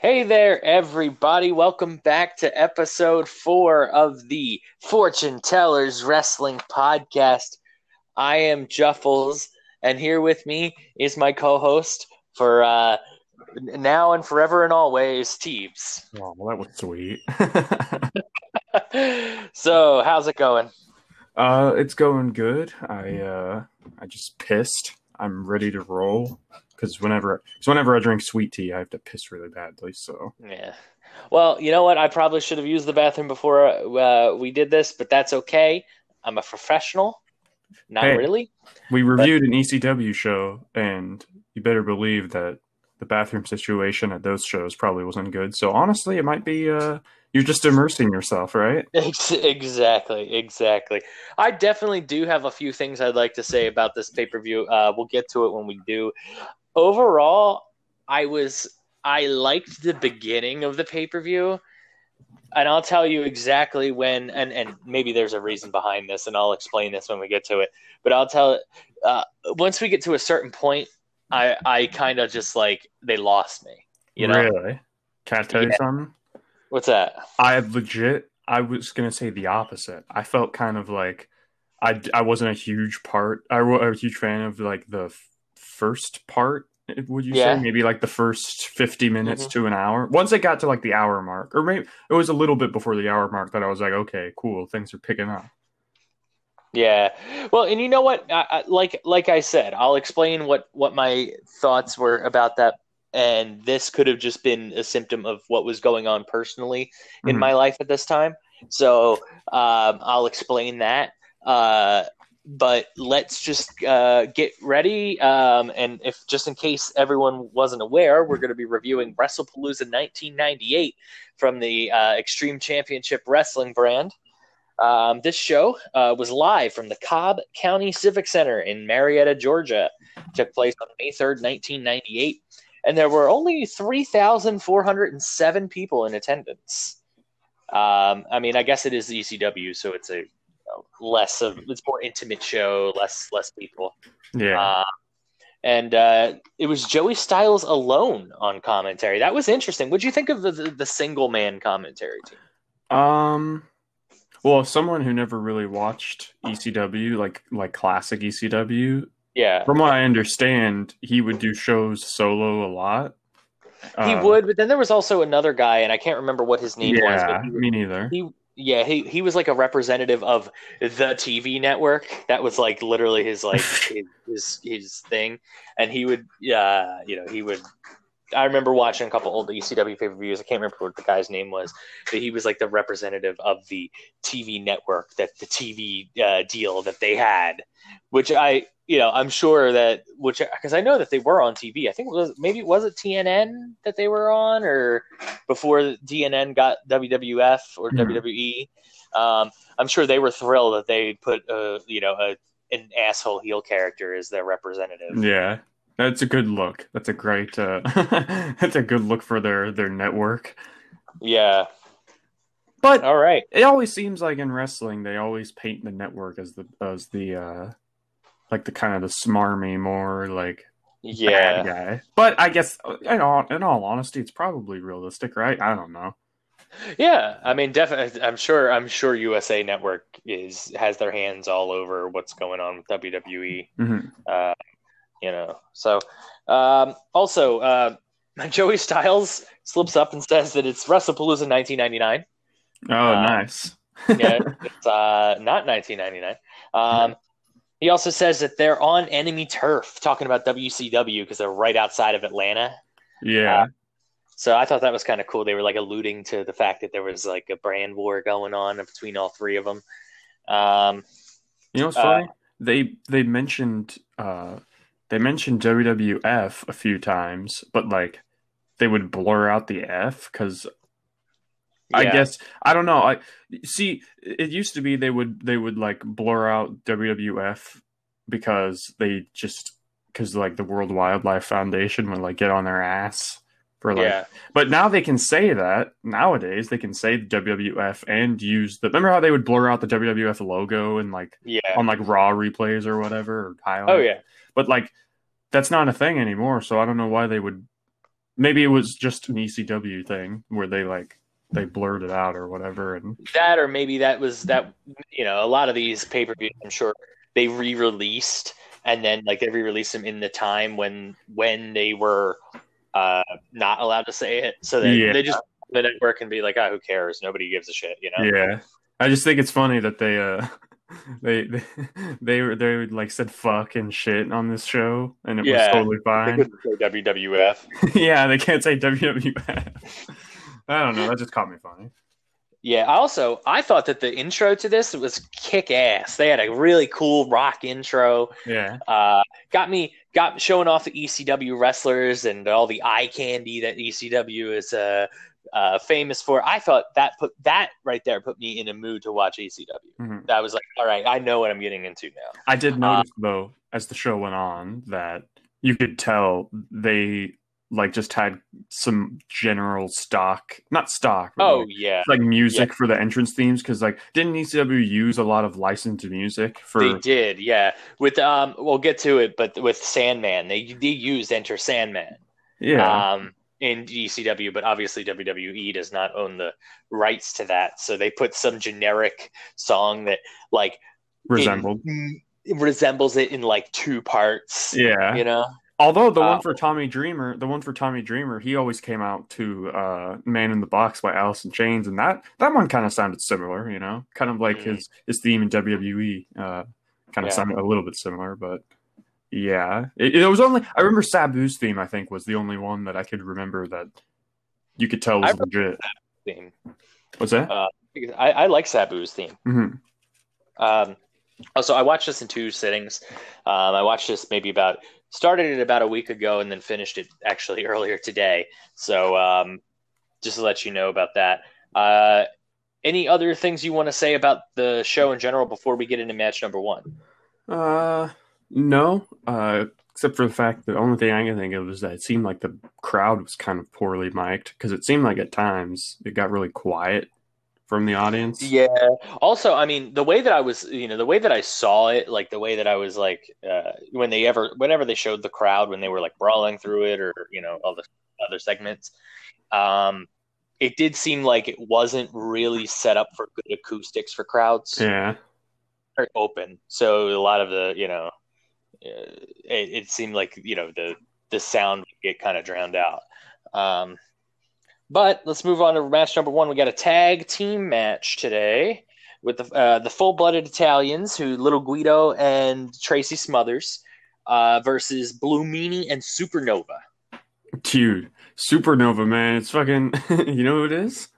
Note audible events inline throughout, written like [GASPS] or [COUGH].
Hey there, everybody. Welcome back to episode four of the Fortune Tellers Wrestling Podcast. I am Juffles, and here with me is my co host for uh, now and forever and always, Teebs. Oh, well, that was sweet. [LAUGHS] so, how's it going? uh, it's going good. I uh, I just pissed. I'm ready to roll because whenever, cause whenever I drink sweet tea, I have to piss really badly. So Yeah. Well, you know what? I probably should have used the bathroom before uh, we did this, but that's okay. I'm a professional. Not Hey. really. we reviewed an ECW show, and you better believe that the bathroom situation at those shows probably wasn't good. So honestly, it might be uh, you're just immersing yourself, right? [LAUGHS] Exactly, exactly. I definitely do have a few things I'd like to say about this pay per view. Uh, we'll get to it when we do. Overall, I was I liked the beginning of the pay per view, and I'll tell you exactly when. And and maybe there's a reason behind this, and I'll explain this when we get to it. But I'll tell uh, once we get to a certain point, I I kind of just like they lost me. You know Really? Can I tell you something? what's that? I legit, I was gonna say the opposite. I felt kind of like I, I wasn't a huge part. I was a huge fan of like the first part. Would you Yeah. say maybe like the first fifty minutes Mhm. to an hour? Once it got to like the hour mark, or maybe it was a little bit before the hour mark that I was like, okay, cool, things are picking up. Yeah. Well, and you know what? I, I, like like I said, I'll explain what what my thoughts were about that. And this could have just been a symptom of what was going on personally in Mhm. my life at this time. So um, I'll explain that. Uh, but let's just uh, get ready. Um, and if just in case everyone wasn't aware, we're going to be reviewing WrestlePalooza 1998 from the uh, Extreme Championship Wrestling brand. Um, this show uh, was live from the Cobb County Civic Center in Marietta, Georgia. took place on May 3rd, 1998. And there were only 3,407 people in attendance. Um, I mean, I guess it is ECW, so it's a less of it's more intimate show, less less people. Yeah, Uh, and uh, it was Joey Styles alone on commentary. That was interesting. What'd you think of the, the, the single man commentary team? um, well, someone who never really watched ECW, like like classic ECW, Yeah. from what I understand, he would do shows solo a lot. He Um, would, but then there was also another guy, and I can't remember what his name was. Yeah, But he, me neither. he, yeah, he he was like a representative of the TV network. That was like literally his like [LAUGHS] his, his his thing, and he would, uh, you know, he would. I remember watching a couple old ECW pay per views. I can't remember what the guy's name was, but he was like the representative of the TV network that the TV uh, deal that they had, which I, you know, I'm sure that which because I know that they were on TV. I think it was maybe it was it TNN that they were on, or before TNN got WWF or Mhm. WWE. Um, I'm sure they were thrilled that they put a, you know a, an asshole heel character as their representative. Yeah, that's a good look. That's a great. Uh, [LAUGHS] that's a good look for their their network. Yeah. But All right. it always seems like in wrestling, they always paint the network as the as the uh, like the kind of the smarmy, more like Yeah. guy. But I guess in all in all honesty, it's probably realistic, right? I don't know. Yeah, I mean, definitely. I'm sure. I'm sure USA Network is has their hands all over what's going on with WWE. Mhm. Uh, you know. So, um, also, uh, [LAUGHS] Joey Styles slips up and says that it's WrestlePalooza 1999. Oh, Uh, nice. [LAUGHS] Yeah, it's uh, not 1999. Um, he also says that they're on enemy turf, talking about WCW because they're right outside of Atlanta. yeah. So I thought that was kind of cool. They were like alluding to the fact that there was like a brand war going on between all three of them. Um, You know what's Uh, funny? they they mentioned uh they mentioned WWF a few times, but like they would blur out the F because I guess I don't know. I see. It used to be they would they would like blur out WWF because they just because like the World Wildlife Foundation would like get on their ass for like. yeah, But now they can say that nowadays they can say the WWF and use the. Remember how they would blur out the WWF logo and like yeah. on like raw replays or whatever or highlights. Oh yeah, But like that's not a thing anymore, so I don't know why they would maybe it was just an ECW thing where they like they blurred it out or whatever. And that, or maybe that was that. You know, a lot of these pay per views, I'm sure they re-released, and then like they re-released them in the time when when they were uh, not allowed to say it, so they Yeah. they just the network can be like, ah, who cares? Nobody gives a shit, you know. yeah, I just think it's funny that they uh [LAUGHS] they they [LAUGHS] they, were, they like said fuck and shit on this show, and it was Yeah. totally They fine. couldn't say WWF. [LAUGHS] yeah, they can't say WWF. I don't know. That just caught me funny. Yeah. I Also, I thought that the intro to this was kick ass. They had a really cool rock intro. Yeah, Uh, got me got showing off the ECW wrestlers and all the eye candy that ECW is uh, uh, famous for. I thought that put that right there put me in a mood to watch ECW. Mhm. That was like, all right, I know what I'm getting into now. I did notice though, as the show went on, that you could tell they like just had some general stock, not stock, but Oh like, yeah, like music for the entrance themes because like didn't ECW use a lot of licensed music for they did. Yeah, with um, we'll get to it, but with Sandman, they they used Enter Sandman. yeah um, in ECW, but obviously WWE does not own the rights to that. So they put some generic song that like resembled in- resembles it in like two parts. yeah You know? although the Uh, one for Tommy Dreamer the one for Tommy Dreamer he always came out to uh Man in the Box by Alice in Chains and that that one kind of sounded similar you know kind of like Mhm. his his theme in WWE uh kind of Yeah. sounded a little bit similar but yeah it, it was only I remember Sabu's theme I think was the only one that I could remember that you could tell was legit Theme. what's that Uh, Because I, I like Sabu's theme. hmm Um, also, I watched this in two sittings. Um, I watched this maybe about started it about a week ago and then finished it actually [LAUGHS] earlier today. So um, just to let you know about that. Uh, any other things you want to say about the show in general before we get into match number one? Uh, no. Uh, except for the fact that the only thing I can think of is that it seemed like the crowd was kind of poorly mic'd because it seemed like at times it got really quiet from the audience. Yeah. Also, I mean, the way that I was, you know, the way that I saw it, like the way that I was like, uh, when they ever, whenever they showed the crowd, when they were like brawling through it or, you know, all the other segments, um, it did seem like it wasn't really set up for good acoustics for crowds Yeah. or open. So a lot of the, you know, it, it seemed like, you know, the, the sound would get kind of drowned out. Um, but let's move on to match number one. We got a tag team match today with the uh, the full blooded Italians, who Little Guido and Tracy Smothers, uh, versus Blue Meanie and Supernova. Dude, Supernova, man. It's fucking, [LAUGHS] you know who it is?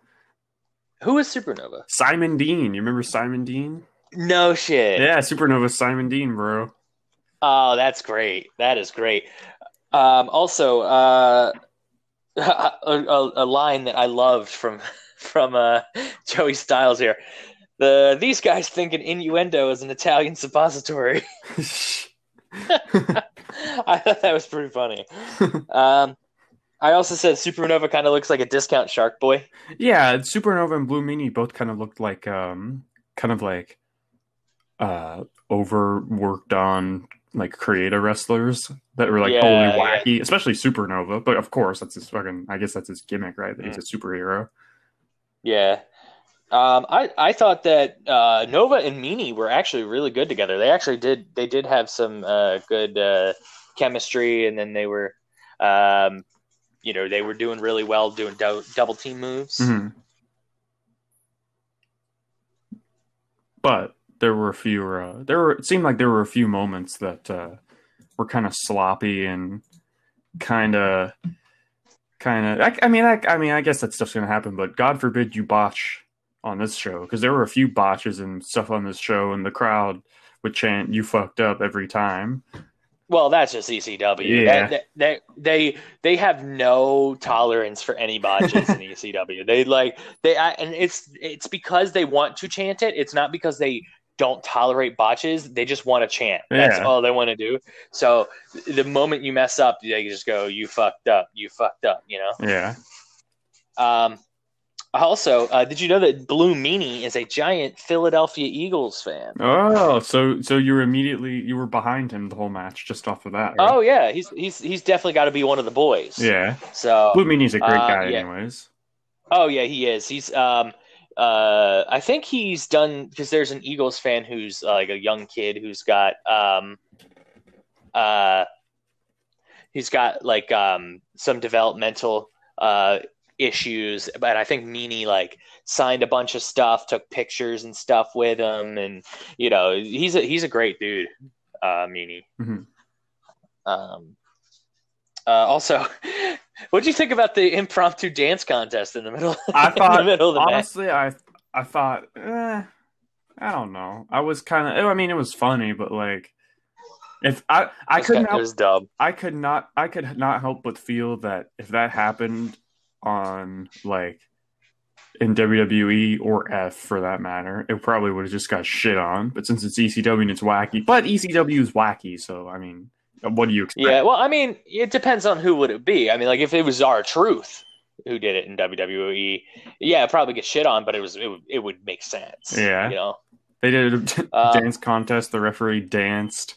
Who is Supernova? Simon Dean. You remember Simon Dean? No shit. Yeah, Supernova Simon Dean, bro. Oh, that's great. That is great. Um, also, uh, [LAUGHS] a, a, a line that I loved from [LAUGHS] from uh, [LAUGHS] Joey Styles here. The these guys think an innuendo is an Italian suppository. I thought that was pretty funny. Um, I also said Supernova kind of looks like a discount Shark Boy. yeah, Supernova and Blue Meanie both kind of looked like, um, kind of like, uh, overworked on like creator wrestlers that were like Yeah, totally yeah. wacky, especially Supernova. But of course, that's his fucking. I guess that's his gimmick, right? That he's a superhero. Yeah. Um, I, I thought that uh, Nova and Meanie were actually really good together. They actually did they did have some uh, good uh, chemistry, and then they were, um, you know, they were doing really well doing dou- double team moves. Mhm. But there were a few. Uh, there were. It seemed like there were a few moments that uh, were kind of sloppy and kind of, kind of. I, I mean, I, I mean, I guess that stuff's gonna happen. But God forbid you botch on this show because there were a few botches and stuff on this show, and the crowd would chant "You fucked up" every time. Well, that's just ECW. Yeah. That- they they they have no tolerance for any botches in [LAUGHS] ECW. They like they I- and it's it's because they want to chant it. It's not because they don't tolerate botches. They just want to chant. That's Yeah. all they want to do. So the moment you mess up, they just go, "You fucked up. You fucked up." You know. Yeah. Um, Also, uh, did you know that Blue Meanie is a giant Philadelphia Eagles fan? Oh, so so you were immediately you were behind him the whole match just off of that. Right? Oh yeah, he's he's he's definitely got to be one of the boys. yeah. So Blue Meanie's a great Uh, guy, yeah. anyways. Oh yeah, he is. He's um uh I think he's done because there's an Eagles fan who's uh, like a young kid who's got um uh he's got like um some developmental uh issues but I think Meanie like signed a bunch of stuff, took pictures and stuff with him and you know, he's a he's a great dude, uh Meanie. Mhm. Um uh, also, [LAUGHS] what do you think about the impromptu dance contest in the middle? I [LAUGHS] in thought the middle of the match. honestly, I I thought, eh, I don't know. I was kind of. I mean, it was funny, but like, if I I couldn't, It was dumb. I could not I could not help but feel that if that happened on like in WWE or F for that matter, it probably would have just got shit on. But since it's ECW and it's wacky, but ECW is wacky, so I mean, what do you expect? Yeah, well, I mean, it depends on who would it be. I mean, like if it was R-Truth who did it in WWE, yeah, it'd probably get shit on, but it was it would, it would make sense. Yeah. you know. They did a [LAUGHS] Uh, dance contest. The referee danced,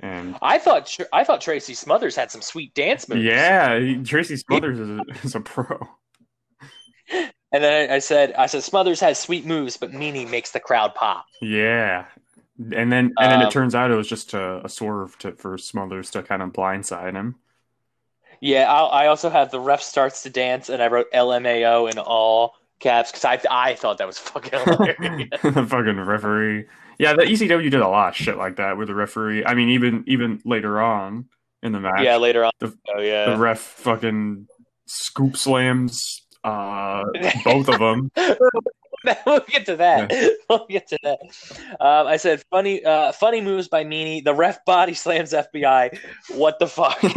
and I thought I thought Tracy Smothers had some sweet dance moves. yeah, he- Tracy [LAUGHS] Smothers is a, is a pro. and then I, I said I said Smothers has sweet moves, but Meanie makes the crowd pop. Yeah, and then and then Um, it turns out it was just a, a swerve to, for Smothers to kind of blindside him. Yeah, I, I also have the ref starts to dance, and I wrote LMAO in all caps because I I thought that was fucking hilarious. the [LAUGHS] fucking referee. Yeah, the ECW did a lot of shit like that with the referee. I mean, even even later on in the match, yeah, later on. The- oh the ref fucking scoop slams uh, both of them. [LAUGHS] [LAUGHS] we'll get to that. [LAUGHS] We'll get to that. Um, I said funny, uh, funny moves by Meanie. The ref body slams FBI. What the fuck? [LAUGHS]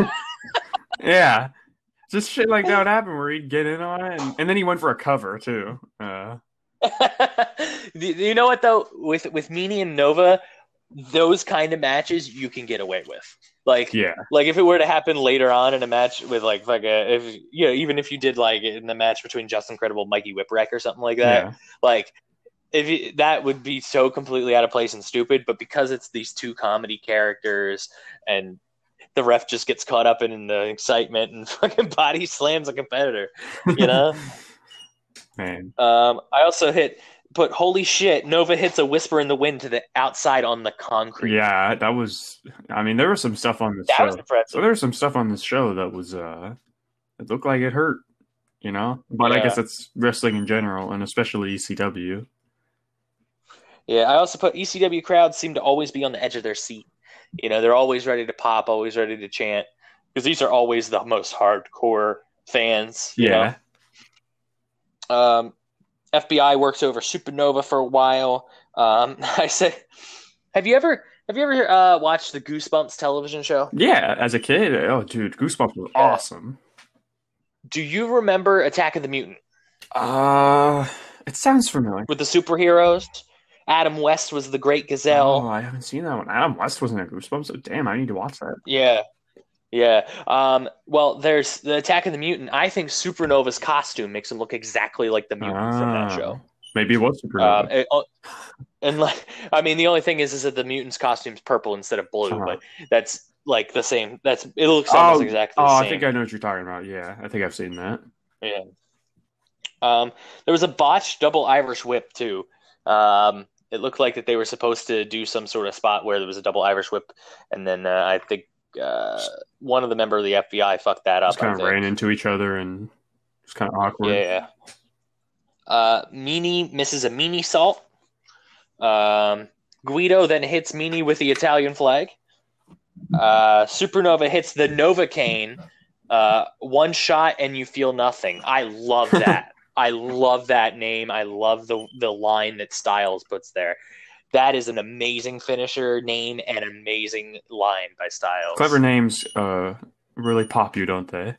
Yeah, just shit like that would happen where he'd get in on it, and, and then he went for a cover too. Uh, you know what though? With with Meanie and Nova, those kind of matches you can get away with. Like yeah, like if it were to happen later on in a match with like like a if you know even if you did like in the match between Justin Credible Mikey Whipwreck or something like that. yeah, like if you, that would be so completely out of place and stupid but because it's these two comedy characters and the ref just gets caught up in the excitement and [LAUGHS] fucking body slams a competitor you know [LAUGHS] man. um, i also hit put holy shit nova hits a whisper in the wind to the outside on the concrete Yeah, that was. I mean, there was some stuff on this that show. was impressive So there was some stuff on this show that was uh it looked like it hurt, you know? But I guess it's wrestling in general and especially ECW. Yeah, I also put ECW crowds seem to always be on the edge of their seat. You know, they're always ready to pop, always ready to chant, because these are always the most hardcore fans. You Yeah. know? Um, FBI works over Supernova for a while. Um, [LAUGHS] I said, have you ever have you ever uh, watched the Goosebumps television show? Yeah, as a kid, oh dude, Goosebumps was Yeah. awesome. Do you remember Attack of the Mutant Uh it sounds familiar. with the superheroes? Adam West was the Great Gazelle. Oh, I haven't seen that one. Adam West wasn't a Goosebumps, so damn, I need to watch that. Yeah. Yeah. Um, well, there's the Attack of the Mutant. I think Supernova's costume makes him look exactly like the mutant from that Ah, show. Maybe it was Supernova. Um, it- oh, and like, I mean, the only thing is, is that the mutant's costume's purple instead of blue, Uh-huh. but that's like the same. That's it looks almost Oh, exactly the oh, same. I think I know what you're talking about. Yeah, I think I've seen that. Yeah. Um, there was a botched double Irish whip too. Um, it looked like that they were supposed to do some sort of spot where there was a double Irish whip, and then uh, I think uh, one of the member of the FBI fucked that Just up. kind of ran into each other and it's kind of awkward. Yeah. Uh, Meanie misses a meanie salt. Um, Guido then hits Meanie with the Italian flag. Uh, Supernova hits the Novocaine. Uh, one shot and you feel nothing. I love [LAUGHS] that. I love that name. I love the the line that Styles puts there. That is an amazing finisher name and amazing line by Styles. Clever names uh, really pop you, don't they?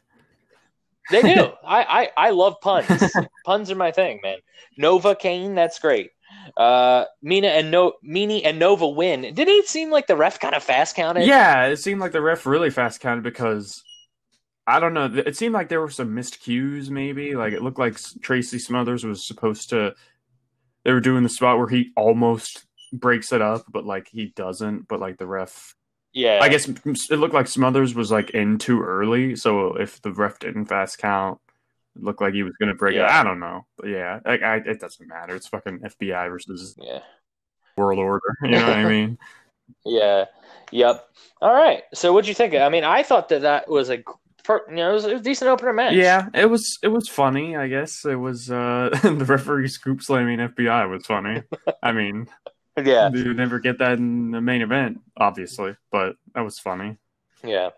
They do. [LAUGHS] I, I, I love puns. [LAUGHS] puns are my thing, man. Nova Kane, that's great. Uh, Mina and no Meanie and Nova win. Didn't it seem like the ref kind of fast counted? Yeah, it seemed like the ref really fast counted because I don't know. It seemed like there were some missed cues. Maybe like it looked like Tracy Smothers was supposed to. They were doing the spot where he almost breaks it up, but like he doesn't. But like the ref Yeah. I guess it looked like Smothers was like in too early, so if the ref didn't fast count, it looked like he was going to break it. I don't know, but yeah, I, I, it doesn't matter. It's fucking FBI versus Yeah. World Order. [LAUGHS] You know what I mean? [LAUGHS] Yeah. Yep. All right. So what'd you think? I mean, I thought that that was a, you know, it was a decent opener match. Yeah, it was it was funny. I guess it was uh [LAUGHS] the referee scoop slamming FBI was funny. I mean, Yeah. you never get that in the main event, obviously, but that was funny. Yeah.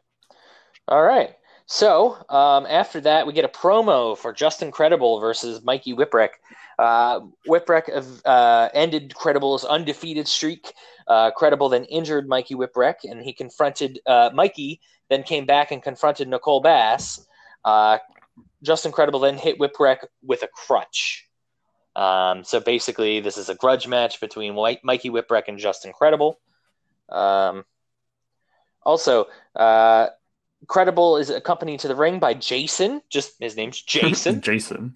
All right. So um, after that, we get a promo for Justin Credible versus Mikey Whipwreck. Uh, Whipwreck uh, ended Credible's undefeated streak. Uh, Credible then injured Mikey Whipwreck, and he confronted uh, Mikey. Then came back and confronted Nicole Bass. Uh, Justin Credible then hit Whipwreck with a crutch. Um, so basically, this is a grudge match between White, Mikey Whipwreck and Justin Credible. Um, also, uh, Credible is accompanied to the ring by Jason, just his name's [LAUGHS] Jason, Jason.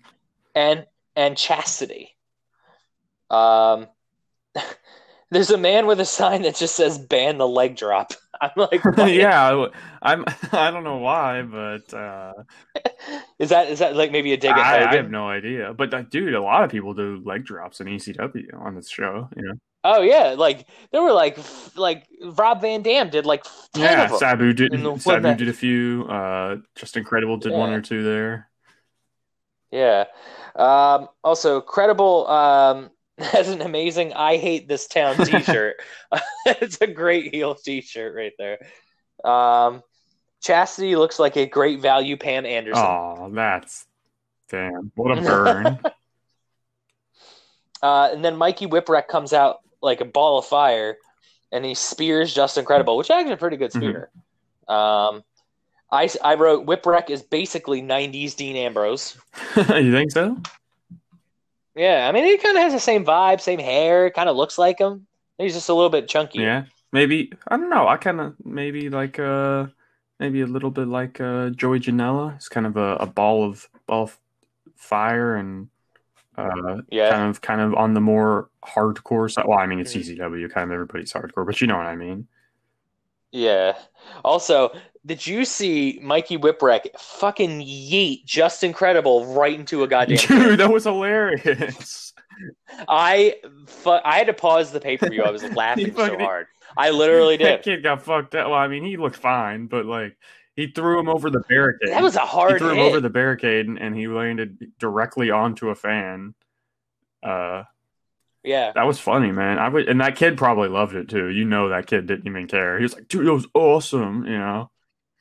and and Chastity. Um, [LAUGHS] there's a man with a sign that just says "ban the leg drop." [LAUGHS] [LAUGHS] I'm like, [LAUGHS] yeah, I'm. [LAUGHS] I don't know why, but uh, is that is that like maybe a dig at I, I have no idea. But uh, dude, a lot of people do leg drops in ECW on this show. You know, Oh yeah, like there were like like Rob Van Dam did like yeah. Sabu did. Sabu did a few. Uh, Justin Credible did one or two there. Yeah. Um, also, Credible um, has an amazing "I hate this town" [LAUGHS] T-shirt. [LAUGHS] it's a great heel T-shirt right there. Um, Chastity looks like a great value Pam Anderson. Oh, that's damn. What a burn. [LAUGHS] Uh, and then Mikey Whipwreck comes out like a ball of fire, and he spears Justin Credible, which is actually a pretty good spear. Um, I, I wrote Whipwreck is basically '90s Dean Ambrose. you think so? Yeah, I mean he kind of has the same vibe, same hair, kind of looks like him. He's just a little bit chunky. Yeah. Maybe I don't know. I kind of maybe like uh maybe a little bit like uh Joey Janela. It's kind of a, a ball of ball of fire and uh Yeah. kind of kind of on the more hardcore side. Well, I mean it's. ECW, kind of everybody's hardcore, but you know what I mean. Yeah. Also, did you see Mikey Whipwreck fucking yeet Justin Credible right into a goddamn [LAUGHS] Dude, that was hilarious. I fu- I had to pause the pay per view. I was [LAUGHS] laughing so hard. I literally did. that kid got fucked up. Well, I mean, he looked fine, but like he threw him over the barricade. That was a hard. he threw him over the barricade and, and he landed directly onto a fan. Uh, yeah. that was funny, man. I would, and that kid probably loved it too. You know, that kid didn't even care. He was like, "Dude, that was awesome." You know,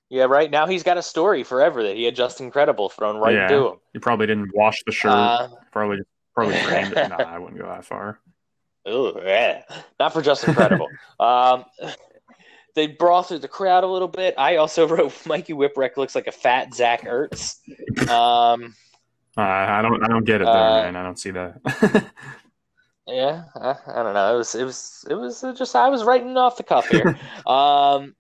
Yeah, right now he's got a story forever that he had Justin Credible thrown right Yeah. into him. he probably didn't wash the shirt. Uh, probably, probably framed it. [LAUGHS] Nah, I wouldn't go that far. Ooh, yeah. Not for Justin Credible. [LAUGHS] um, they brawl through the crowd a little bit. I also [LAUGHS] wrote Mikey Whipwreck looks like a fat Zach Ertz. Um, Uh, I don't, I don't get it there, Uh, man. I don't see that. yeah, I, I don't know. It was, it was, it was just I was writing off the cuff here. um,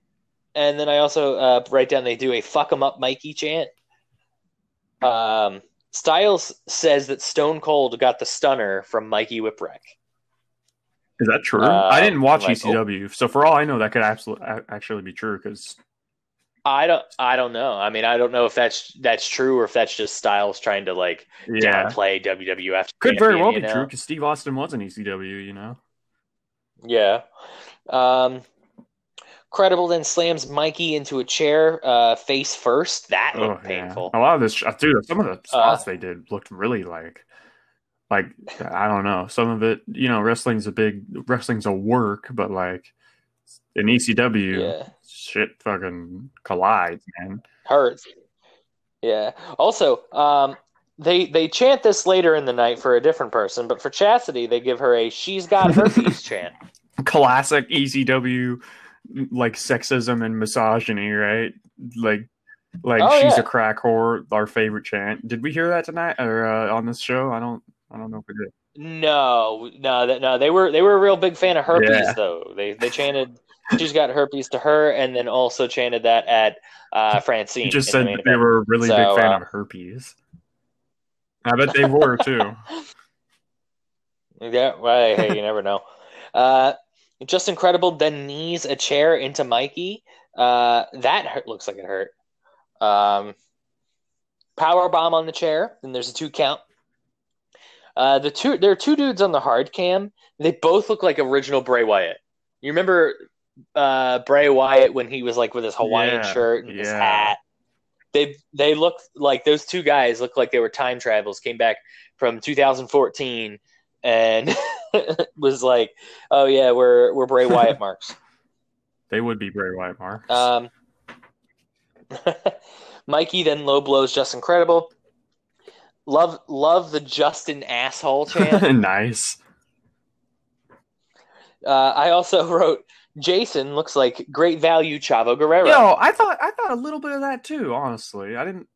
and then I also uh, write down they do a "fuck "fuck 'em up, Mikey" chant. Um, Styles says that Stone Cold got the stunner from Mikey Whipwreck. Is that true? Uh, I didn't watch like, ECW, so for all I know, that could absolutely actually be true. Because I don't, I don't know. I mean, I don't know if that's that's true or if that's just Styles trying to like yeah, downplay WWF. could very well be know? true. Because Steve Austin was in ECW, you know. Yeah. Um, Credible then slams Mikey into a chair, uh, face first. That Oh, looked yeah. painful. A lot of this, uh, dude. Some of Uh, the spots they did looked really like, like I don't know. Some of it, you know, wrestling's a big wrestling's a work, but like in ECW, Yeah. shit fucking collides, man. Hurts. Yeah. Also, um, they they chant this later in the night for a different person, but for Chastity, they give her a "She's got herpes" [LAUGHS] chant. Classic ECW, like sexism and misogyny, right? Like, like Oh, she's yeah. a crack whore. Our favorite chant. Did we hear that tonight or uh, on this show? I don't. I don't know if we did. No, no, that no. They were they were a real big fan of herpes Yeah. though. They they chanted she's got herpes to her, and then also chanted that at uh, Francine. You just in the said they were a really So, big fan uh, of herpes. I bet they were too. [LAUGHS] Yeah, right. Hey, you never know. Uh, Justin Credible. Then knees a chair into Mikey. Uh, that hurt, looks like it hurt. Um, power bomb on the chair. Then there's a two count. Uh, the two there are two dudes on the hard cam. They both look like original Bray Wyatt. You remember uh, Bray Wyatt when he was like with his Hawaiian Yeah, shirt and his hat. They they look like those two guys look like they were time travels. Came back from 2014 and [LAUGHS] was like, "Oh yeah, we're we're Bray Wyatt [LAUGHS] marks." They would be Bray Wyatt marks. Um, [LAUGHS] Mikey then low blows Justin Credible. Love love the Justin asshole chant. nice. uh, I also wrote Jason looks like great value Chavo Guerrero. Yo, I thought I thought a little bit of that too. Honestly, I didn't.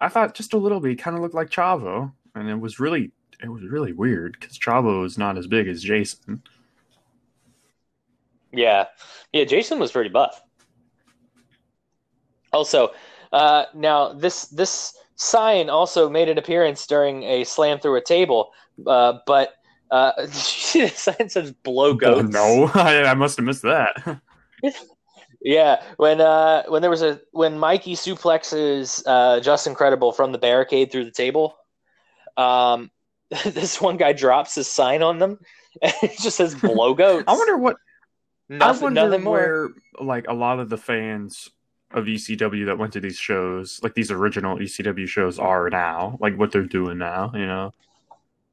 I thought just a little bit. He kind of looked like Chavo, and it was really it was really weird because Chavo is not as big as Jason. Yeah, yeah. Jason was pretty buff. Also, uh, now this this sign also made an appearance during a slam through a table, uh, but uh, [LAUGHS] the sign says "blow goats." no, [LAUGHS] I, I must have missed that. [LAUGHS] Yeah, when uh, when there was a when Mikey suplexes uh, Justin Credible from the barricade through the table, um, [LAUGHS] this one guy drops his sign on them, [LAUGHS] and it just says "blow goats." [LAUGHS] I wonder what nothing, I wonder nothing more. where like a lot of the fans of ECW that went to these shows, like these original ECW shows, are now. Like what they're doing now. You know.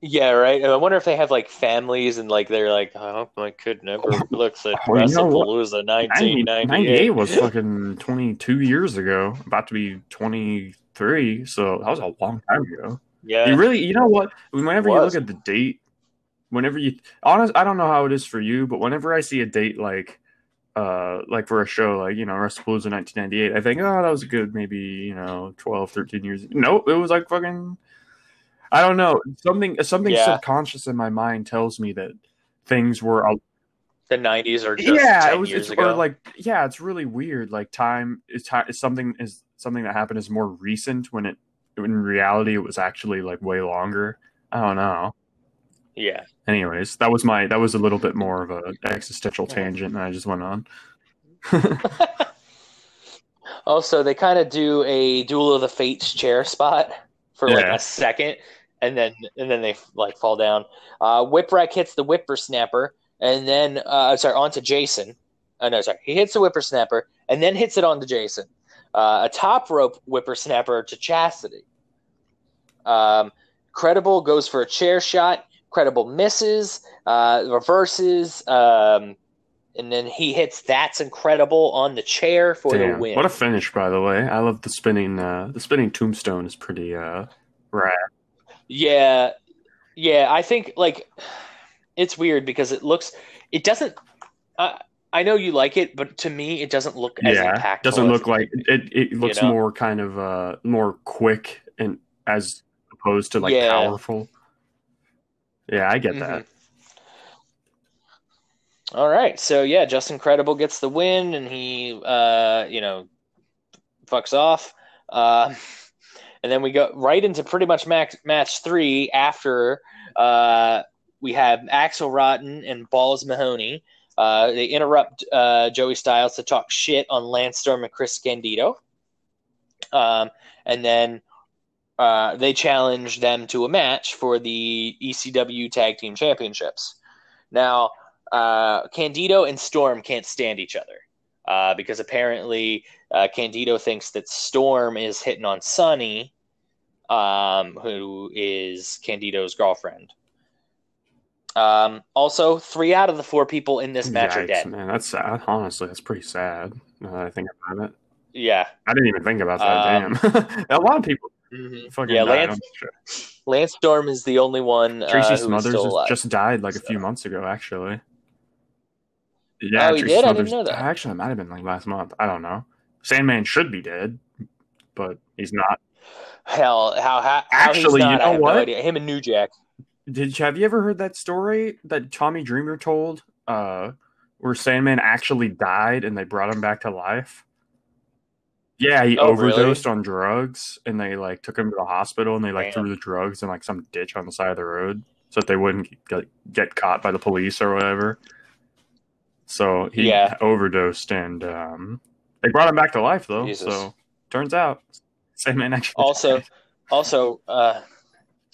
Yeah, right. I wonder if they have like families and like they're like, I hope my kid never looks at Well, you know what? WrestlePalooza 98 1998. was fucking 22 years ago, about to be 23. So that was a long time ago. Yeah, You really, you know what? Whenever you look at the date, whenever you, honest, I don't know how it is for you, but whenever I see a date like, uh, like for a show like you know WrestlePalooza 1998, I think, oh, that was good maybe you know 12, 13 years. Nope, it was like fucking. I don't know something. Something Yeah. subconscious in my mind tells me that things were a the 90s or just yeah, 10 it was it's, ago. or like yeah, it's really weird. Like time is time is something is something that happened is more recent when it in reality it was actually like way longer. I don't know. yeah. Anyways, that was my that was a little bit more of a existential tangent, and I just went on. [LAUGHS] Also, they kind of do a Duel of the Fates chair spot for like a second, and then and then they like fall down. Uh, Whipwreck hits the whippersnapper, and then uh, sorry onto Jason. Uh, no, sorry, he hits the whippersnapper and then hits it onto Jason. Uh, a top rope whippersnapper to Chastity. Um, Credible goes for a chair shot. Credible misses, uh, reverses, um, and then he hits "That's Incredible" on the chair for the win. what a finish, by the way. I love the spinning. Uh, the spinning tombstone is pretty uh, rad. Yeah, yeah. I think like it's weird because it looks, it doesn't. Uh, I know you like it, but to me, it doesn't look as yeah, impactful. doesn't look like it. It looks know? more kind of uh, more quick and as opposed to like Yeah. powerful. Yeah, I get be. that. All right, so yeah, Justin Credible gets the win, and he, uh, you know, fucks off. Uh, and then we go right into pretty much max, match three after uh, we have Axl Rotten and Balls Mahoney. Uh, they interrupt uh, Joey Styles to talk shit on Lance Storm and Chris Candido. Um, and then uh, they challenge them to a match for the ECW Tag Team Championships. Now, uh, Candido and Storm can't stand each other uh, because apparently uh, Candido thinks that Storm is hitting on Sunny, um, who is Candido's girlfriend. Um, also, three out of the four people in this match are dead. man. That's sad. Honestly, that's pretty sad. Now that I think about it, Yeah. I didn't even think about that. Um, damn, [LAUGHS] a lot of people Mhm. fucking Yeah, Lance, on this show. Lance Storm is the only one uh, Tracy who's Smothers still has alive. just died like a few months ago, actually. Yeah, Oh, he Tracy did? I didn't Smothers. know that. Actually, it might have been like last month. I don't know. Sandman should be dead, but he's not. Hell, how, how, how Actually, he's you not, I know have what? No idea. Him and New Jack. Did you have you ever heard that story that Tommy Dreamer told? Uh, where Sandman actually died and they brought him back to life? Yeah, he Oh, overdosed on drugs and they like took him to the hospital and they like Damn. threw the drugs in like some ditch on the side of the road so that they wouldn't get, get caught by the police or whatever. So he Yeah. overdosed and um, they brought him back to life though. Jesus. So turns out Sandman actually Also, died. also, uh,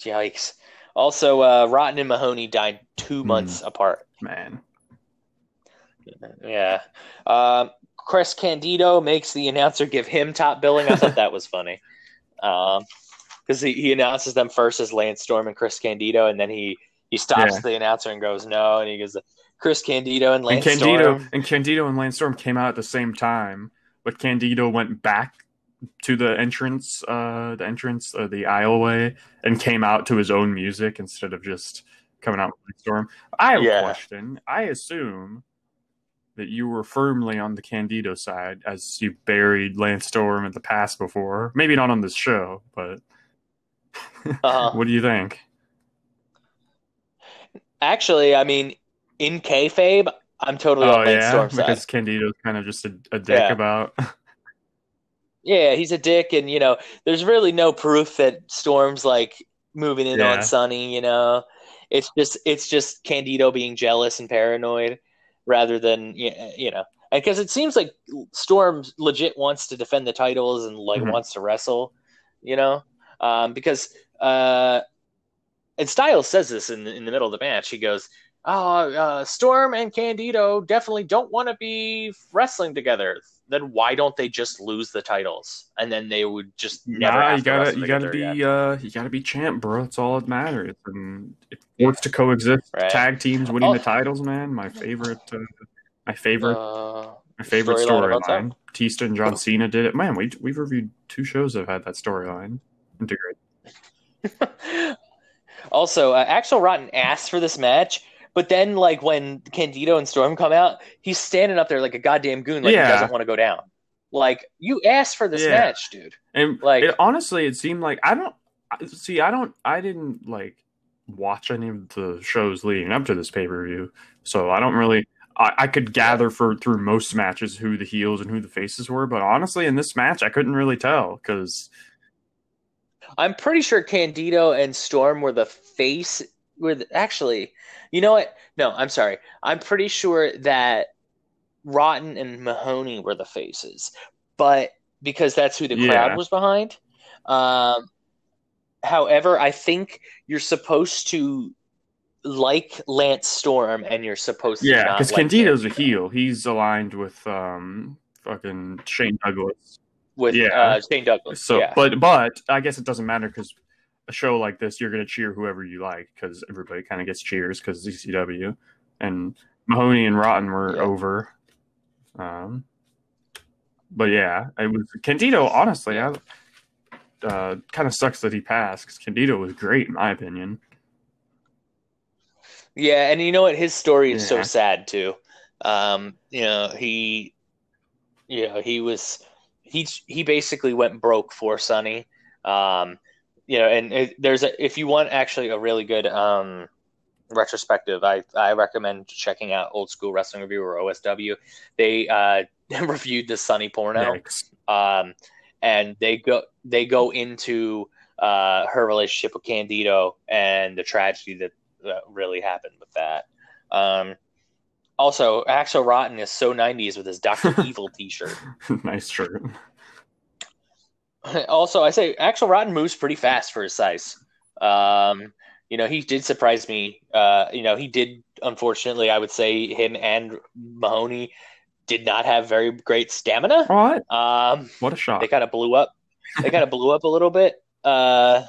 yikes. Also, uh, Rotten and Mahoney died two Hmm. months apart. man. Yeah. Um, Chris Candido makes the announcer give him top billing. I thought that was [LAUGHS] funny. Um, because he, he announces them first as Lance Storm and Chris Candido, and then he he stops Yeah. the announcer and goes no, and he goes Chris Candido and And Lance Candido Storm. and Candido and Lance Storm came out at the same time, but Candido went back to the entrance, uh, the entrance, uh, the aisleway, and came out to his own music instead of just coming out with Lance Storm. I have Yeah. a question. I assume that you were firmly on the Candido side as you buried Lance Storm in the past before. Maybe not on this show, but Uh-huh. [LAUGHS] what do you think? Actually, I mean, in kayfabe, I'm totally on Oh Lance yeah, Storm's side. because Candido's kind of just a, a dick Yeah. about. [LAUGHS] Yeah, he's a dick, and you know, there's really no proof that Storm's like moving in Yeah. on Sunny. You know, it's just it's just Candido being jealous and paranoid, rather than you know, because it seems like Storm legit wants to defend the titles and like Mhm. wants to wrestle. You know, um, because uh, and Styles says this in in the middle of the match. He goes. Oh, uh, Storm and Candido definitely don't want to be wrestling together. Then why don't they just lose the titles and then they would just never Nah, you gotta you gotta be again? uh you gotta be champ, bro. It's all that matters. And it wants to coexist. Right. Tag teams winning Oh. the titles, man. My favorite, uh, my favorite, Uh, my favorite storyline storyline. Batista and John Cena did it. Man, we we've reviewed two shows that have had that storyline. Integrate. [LAUGHS] also, uh, Axl Rotten asked for this match, but then like when Candido and Storm come out, he's standing up there like a goddamn goon, like Yeah. he doesn't want to go down. Like you asked for this Yeah. match, dude. And Like- it, honestly, it seemed like I don't see. I don't. I didn't like watch any of the shows leading up to this pay per view, so I don't really. I, I could gather for through most matches who the heels and who the faces were, but honestly, in this match, I couldn't really tell because I'm pretty sure Candido and Storm were the face. The, actually, you know what? No, I'm sorry. I'm pretty sure that Rotten and Mahoney were the faces, but because that's who the Yeah. crowd was behind. Um, however, I think you're supposed to like Lance Storm, and you're supposed to yeah, because like Candido's a heel. He's aligned with um fucking Shane Douglas. with Yeah. uh, Shane Douglas. So, yeah. but but I guess it doesn't matter because a show like this, you're gonna cheer whoever you like because everybody kind of gets cheers because ECW and Mahoney and Rotten were Yeah. over. Um, but yeah, it was Candido. Honestly, I uh, kind of sucks that he passed because Candido was great in my opinion. Yeah, and you know what? His story is so sad too. Um, you know, he, you know, he was he he basically went broke for Sunny. Um, you know, and it, there's a if you want actually a really good um retrospective, I I recommend checking out Old School Wrestling Review or OSW. They uh [LAUGHS] reviewed the Sunny porno um, and they go they go into uh, her relationship with Candido and the tragedy that, that really happened with that. Um, also, Axl Rotten is so '90s with his Doctor [LAUGHS] Evil T-shirt. nice shirt. [LAUGHS] also, I say Axl Rotten moves pretty fast for his size. Um, you know, he did surprise me. Uh, you know, he did. Unfortunately, I would say him and Mahoney did not have very great stamina. What? Um, What a shot! they kind of blew up. They kind of blew up a little bit. Uh,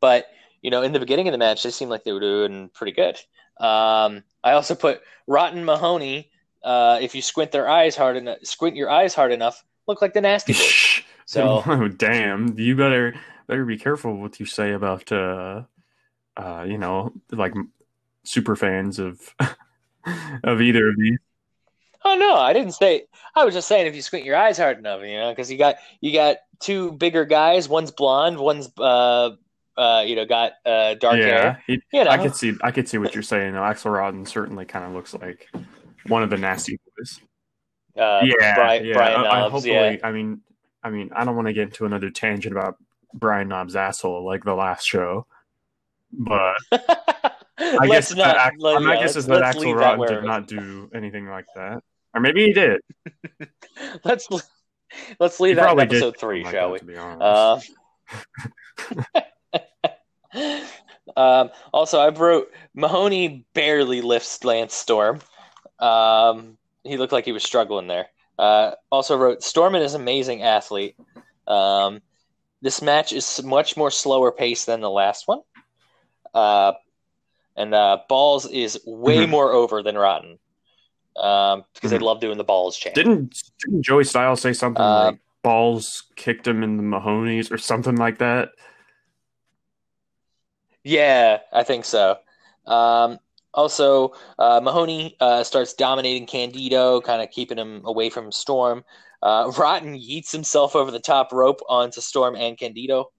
but you know, in the beginning of the match, they seemed like they were doing pretty good. Um, I also put Rotten Mahoney. Uh, if you squint their eyes hard enough, squint your eyes hard enough, look like the Nasty [LAUGHS] Boys. [LAUGHS] So- oh damn, you better better be careful what you say about uh, uh, you know, like super fans of [LAUGHS] of either of these. Oh no, I didn't say. I was just saying if you squint your eyes hard enough, you know, because you got you got two bigger guys. One's blonde. One's uh, uh, you know, got uh, dark yeah, hair. he- You know, I could see I could see what you're saying. Though. Axl Rotten certainly kind of looks like one of the nasty boys. Uh, yeah, Brian, yeah. Brian I, I hopefully, yeah. I mean, I mean, I don't want to get into another tangent about Brian Knobbs' asshole like the last show, but [LAUGHS] I guess not. that, let- my yeah, guess is that Axl that Rotten did not do anything like that, or maybe he did. [LAUGHS] Let's let's leave that episode three, something shall like we? Uh, [LAUGHS] um, also, I wrote Mahoney barely lifts Lance Storm. Um, he looked like he was struggling there. Uh, also wrote Storm is an amazing athlete. Um, this match is much more slower paced than the last one. Uh, and uh, Balls is way Mhm. more over than Rotten. Um, because they Mhm. love doing the balls chant. Didn't didn't Joey Styles say something Uh, like balls kicked him in the Mahonies or something like that? Yeah, I think so. Um, also, uh, Mahoney uh, starts dominating Candido, kind of keeping him away from Storm. Uh, [LAUGHS] Rotten yeets himself over the top rope onto Storm and Candido.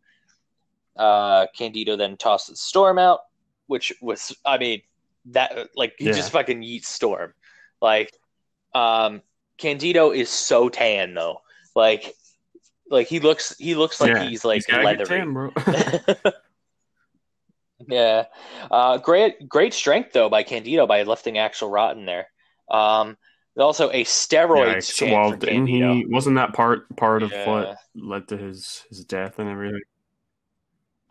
Uh, Candido then tosses Storm out, which was, I mean, that like he Yeah. just fucking yeets Storm. Like, um, Candido is so tan though. Like, like he looks, he looks like Yeah, he's like gotta leathery. tan, bro. [LAUGHS] [LAUGHS] Yeah, uh, great, great strength though by Candido by lifting Axl Rotten there. Um, also a steroid. Chant well, didn't he? Wasn't that part part of Yeah. what led to his his death and everything?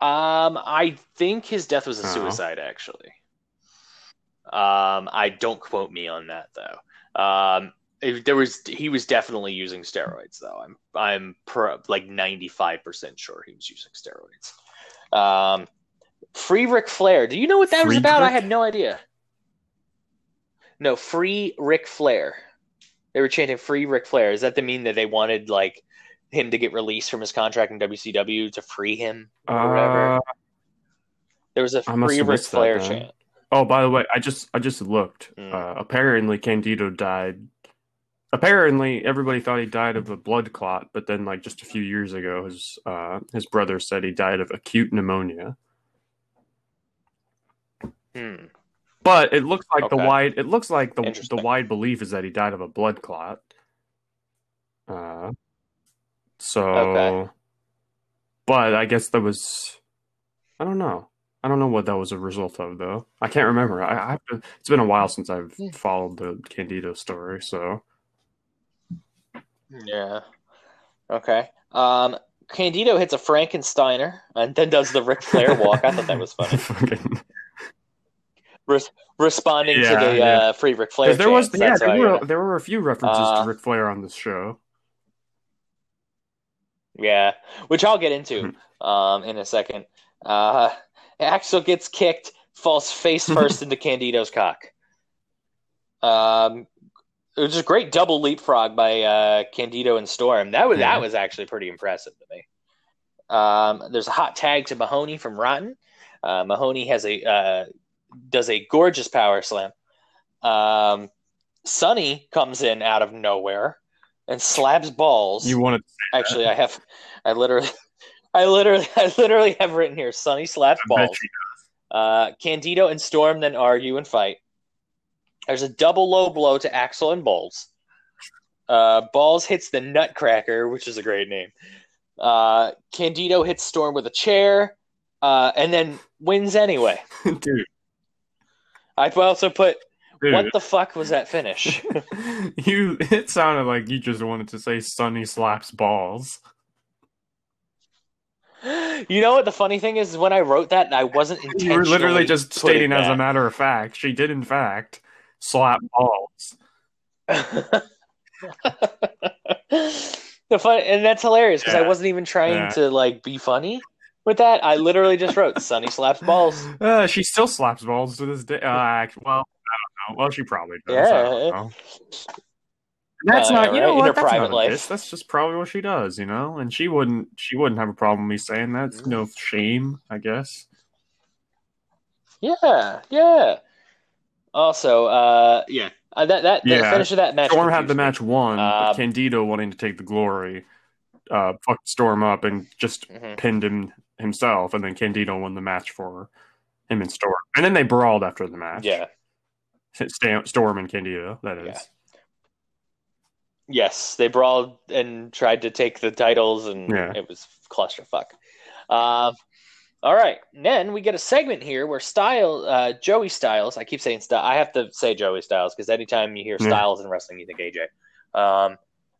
Um, I think his death was a Oh. suicide actually. Um, I don't quote me on that though. Um, if there was he was definitely using steroids though. I'm I'm pro, like ninety five percent sure he was using steroids. Um, free Ric Flair. Do you know what that was about? I had no idea. No, free Ric Flair. They were chanting "Free Ric Flair." Does that to mean that they wanted like him to get released from his contract in WCW to free him or whatever? Uh, There was a free Ric missed that Flair chant. oh, by the way, I just I just looked. Mm. Uh, apparently, Candido died. Apparently, everybody thought he died of a blood clot, but then, like just a few years ago, his uh, his brother said he died of acute pneumonia. Hmm. But it looks like the wide it looks like the the wide belief is that he died of a blood clot. Uh, so, Okay. but I guess that was I don't know. I don't know what that was a result of though. I can't remember. I, I have to, it's been a while since I've Hmm. followed the Candido story. So Yeah. Okay. Um, Candido hits a Frankensteiner and then does the Ric Flair walk. I thought that was funny. [LAUGHS] Res- responding Yeah, to the yeah. uh, free Ric Flair. there was yeah there were there were a few references Uh, to Ric Flair on this show. Yeah, which I'll get into Mm-hmm. um, in a second. Uh, Axl gets kicked, falls face [LAUGHS] first into Candido's cock. Um, it was a great double leapfrog by uh, Candido and Storm. That was Yeah. that was actually pretty impressive to me. Um, there's a hot tag to Mahoney from Rotten. Uh, Mahoney has a uh, does a gorgeous power slam. Um, Sunny comes in out of nowhere and slabs balls. You want wanted Actually, I have, I literally, [LAUGHS] I literally, I literally have written here: Sunny slaps I balls. Uh, Candido and Storm then argue and fight. There's a double low blow to Axl and Balls. Uh, Balls hits the Nutcracker, which is a great name. Uh, Candido hits Storm with a chair, uh, and then wins anyway. [LAUGHS] dude, I also put, dude. "What the fuck was that finish?" [LAUGHS] you it sounded like you just wanted to say Sunny slaps balls. [GASPS] you know what the funny thing is? is when I wrote that, I wasn't intentionally. You were literally just stating as a matter of fact. She did in fact slap balls. [LAUGHS] the fun, and that's hilarious because I wasn't even trying Yeah. to like be funny with that. I literally just wrote "Sunny slaps balls." [LAUGHS] Uh, she still slaps balls to this day. Uh, well, I don't know. Well, she probably does. I Yeah. don't know. That's Uh, not, you right, know in what? her That's private not a life. diss. That's just probably what she does, you know. And she wouldn't, she wouldn't have a problem with me saying that. It's no shame, I guess. Yeah, yeah. Also, uh, yeah, uh, that that the Yeah. finish of that match. Storm had the me. match won, but Um, Candido wanting to take the glory, uh, fucked Storm up and just Mhm. pinned him himself, and then Candido won the match for him and Storm, and then they brawled after the match. Yeah, Storm and Candido. That is. Yeah. Yes, they brawled and tried to take the titles, and Yeah. it was clusterfuck. Um, all right, then we get a segment here where Style, uh, Joey Styles. I keep saying Style. I have to say Joey Styles because anytime you hear Yeah. Styles in wrestling, you think AJ. Um,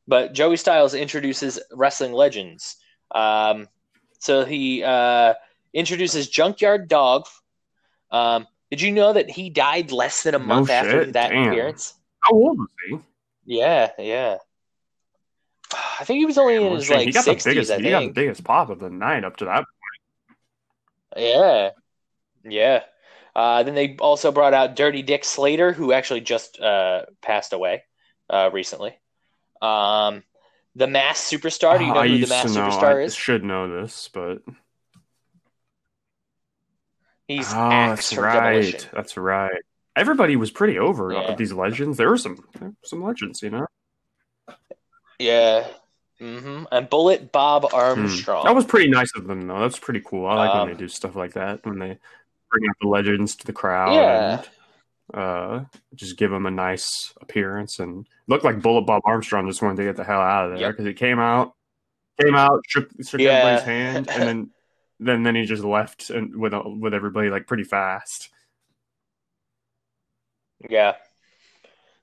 but Joey Styles introduces wrestling legends. Um, so he uh, introduces Junkyard Dog. Um, did you know that he died less than a No month after that damn. appearance? How old was he? Yeah, yeah. [SIGHS] I think he was only in his shit, like he got the sixties. biggest. I He got the biggest pop of the night up to that. point. Yeah, yeah. Uh, then they also brought out Dirty Dick Slater, who actually just uh, passed away uh, recently. Um, the Mass Superstar. Do you know I who the Mass know. Superstar I is? should know this, but He's oh, Ax that's from right. Demolition. That's right. Everybody was pretty over Yeah. these legends. There were some there were some legends, you know. Yeah. Mm-hmm. And Bullet Bob Hmm. Armstrong. That was pretty nice of them, though. That's pretty cool. I like Um, when they do stuff like that when they bring out the legends to the crowd Yeah. and uh, just give him a nice appearance. And looked like Bullet Bob Armstrong just wanted to get the hell out of there Yep. because he came out, came out, shook, shook Yeah. everybody's hand, and then [LAUGHS] then then he just left and with with everybody like pretty fast. Yeah.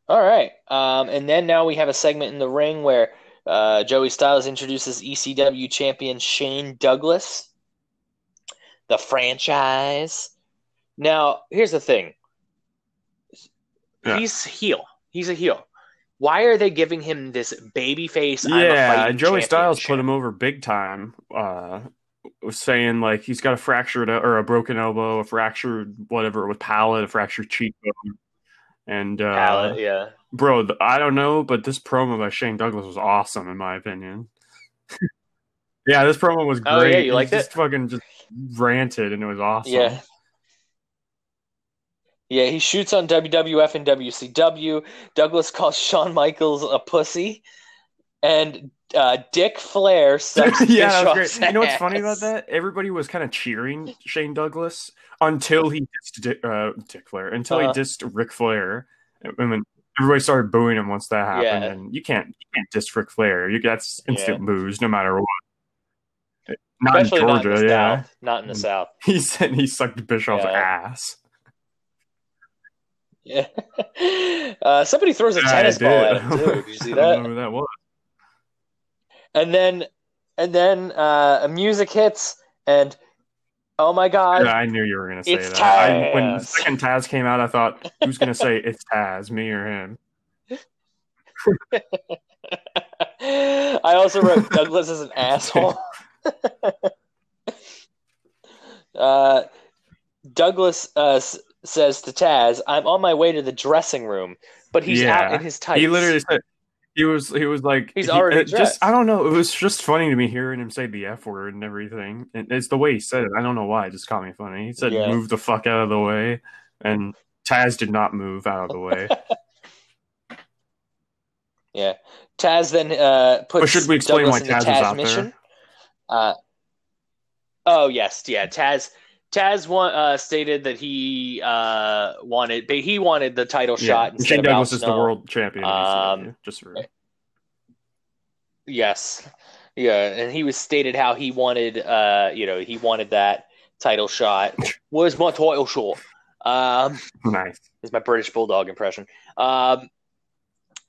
All right. Um, and then now we have a segment in the ring where uh, Joey Styles introduces ECW champion Shane Douglas, the franchise. Now, here's the thing. Yeah. He's heel. He's a heel. Why are they giving him this baby face? Yeah, Joey Styles put him over big time. Uh, was saying like he's got a fractured or a broken elbow, a fractured whatever with palate, a fractured cheekbone, and uh, Palette, yeah. bro, I don't know, but this promo by Shane Douglas was awesome in my opinion. [LAUGHS] yeah, this promo was great. Oh, yeah, you liked just it? Fucking just ranted, and it was awesome. Yeah. Yeah, he shoots on WWF and WCW. Douglas calls Shawn Michaels a pussy. And uh, Dick Flair [LAUGHS] sucks yeah, that was great. You know what's funny about that? Everybody was kind of cheering [LAUGHS] Shane Douglas until he dissed Dick, uh, Dick Flair, until Uh-huh. he dissed Ric Flair. And then everybody started booing him once that happened. Yeah. And you can't you can't diss Ric Flair. You that's instant Yeah. boos no matter what. Not Especially in not in the yeah. South. Not in the South. [LAUGHS] He said he sucked Bischoff's Yeah. ass. Yeah. [LAUGHS] Uh, somebody throws a Yeah, tennis ball at [LAUGHS] him too. Did you see I don't know that? who that was. And then, and then uh, music hits, and oh my god, Yeah, I knew you were gonna say that. I, when second Taz came out, I thought who's gonna say it's Taz, me or him? [LAUGHS] I also wrote Douglas is an asshole. uh, Douglas uh, says to Taz, "I'm on my way to the dressing room," but he's out in his tights. He literally said he was he was like He's he- already it just. I don't know. It was just funny to me hearing him say the F word and everything. And it's the way he said it. I don't know why. It just caught me funny. He said, Yeah. "Move the fuck out of the way," and Taz did not move out of the way. [LAUGHS] Yeah. Taz then uh, puts But should we explain Douglas why in the Taz was Taz out there? mission. Uh, oh yes, yeah. Taz Taz one, uh, stated that he uh, wanted, but he wanted the title shot instead Shane of Douglas is the world champion. Um, just for Yes, yeah, and he was stated how he wanted, uh, you know, he wanted that title shot. [LAUGHS] Where's my title shot? Um, nice. is my British bulldog impression. Um,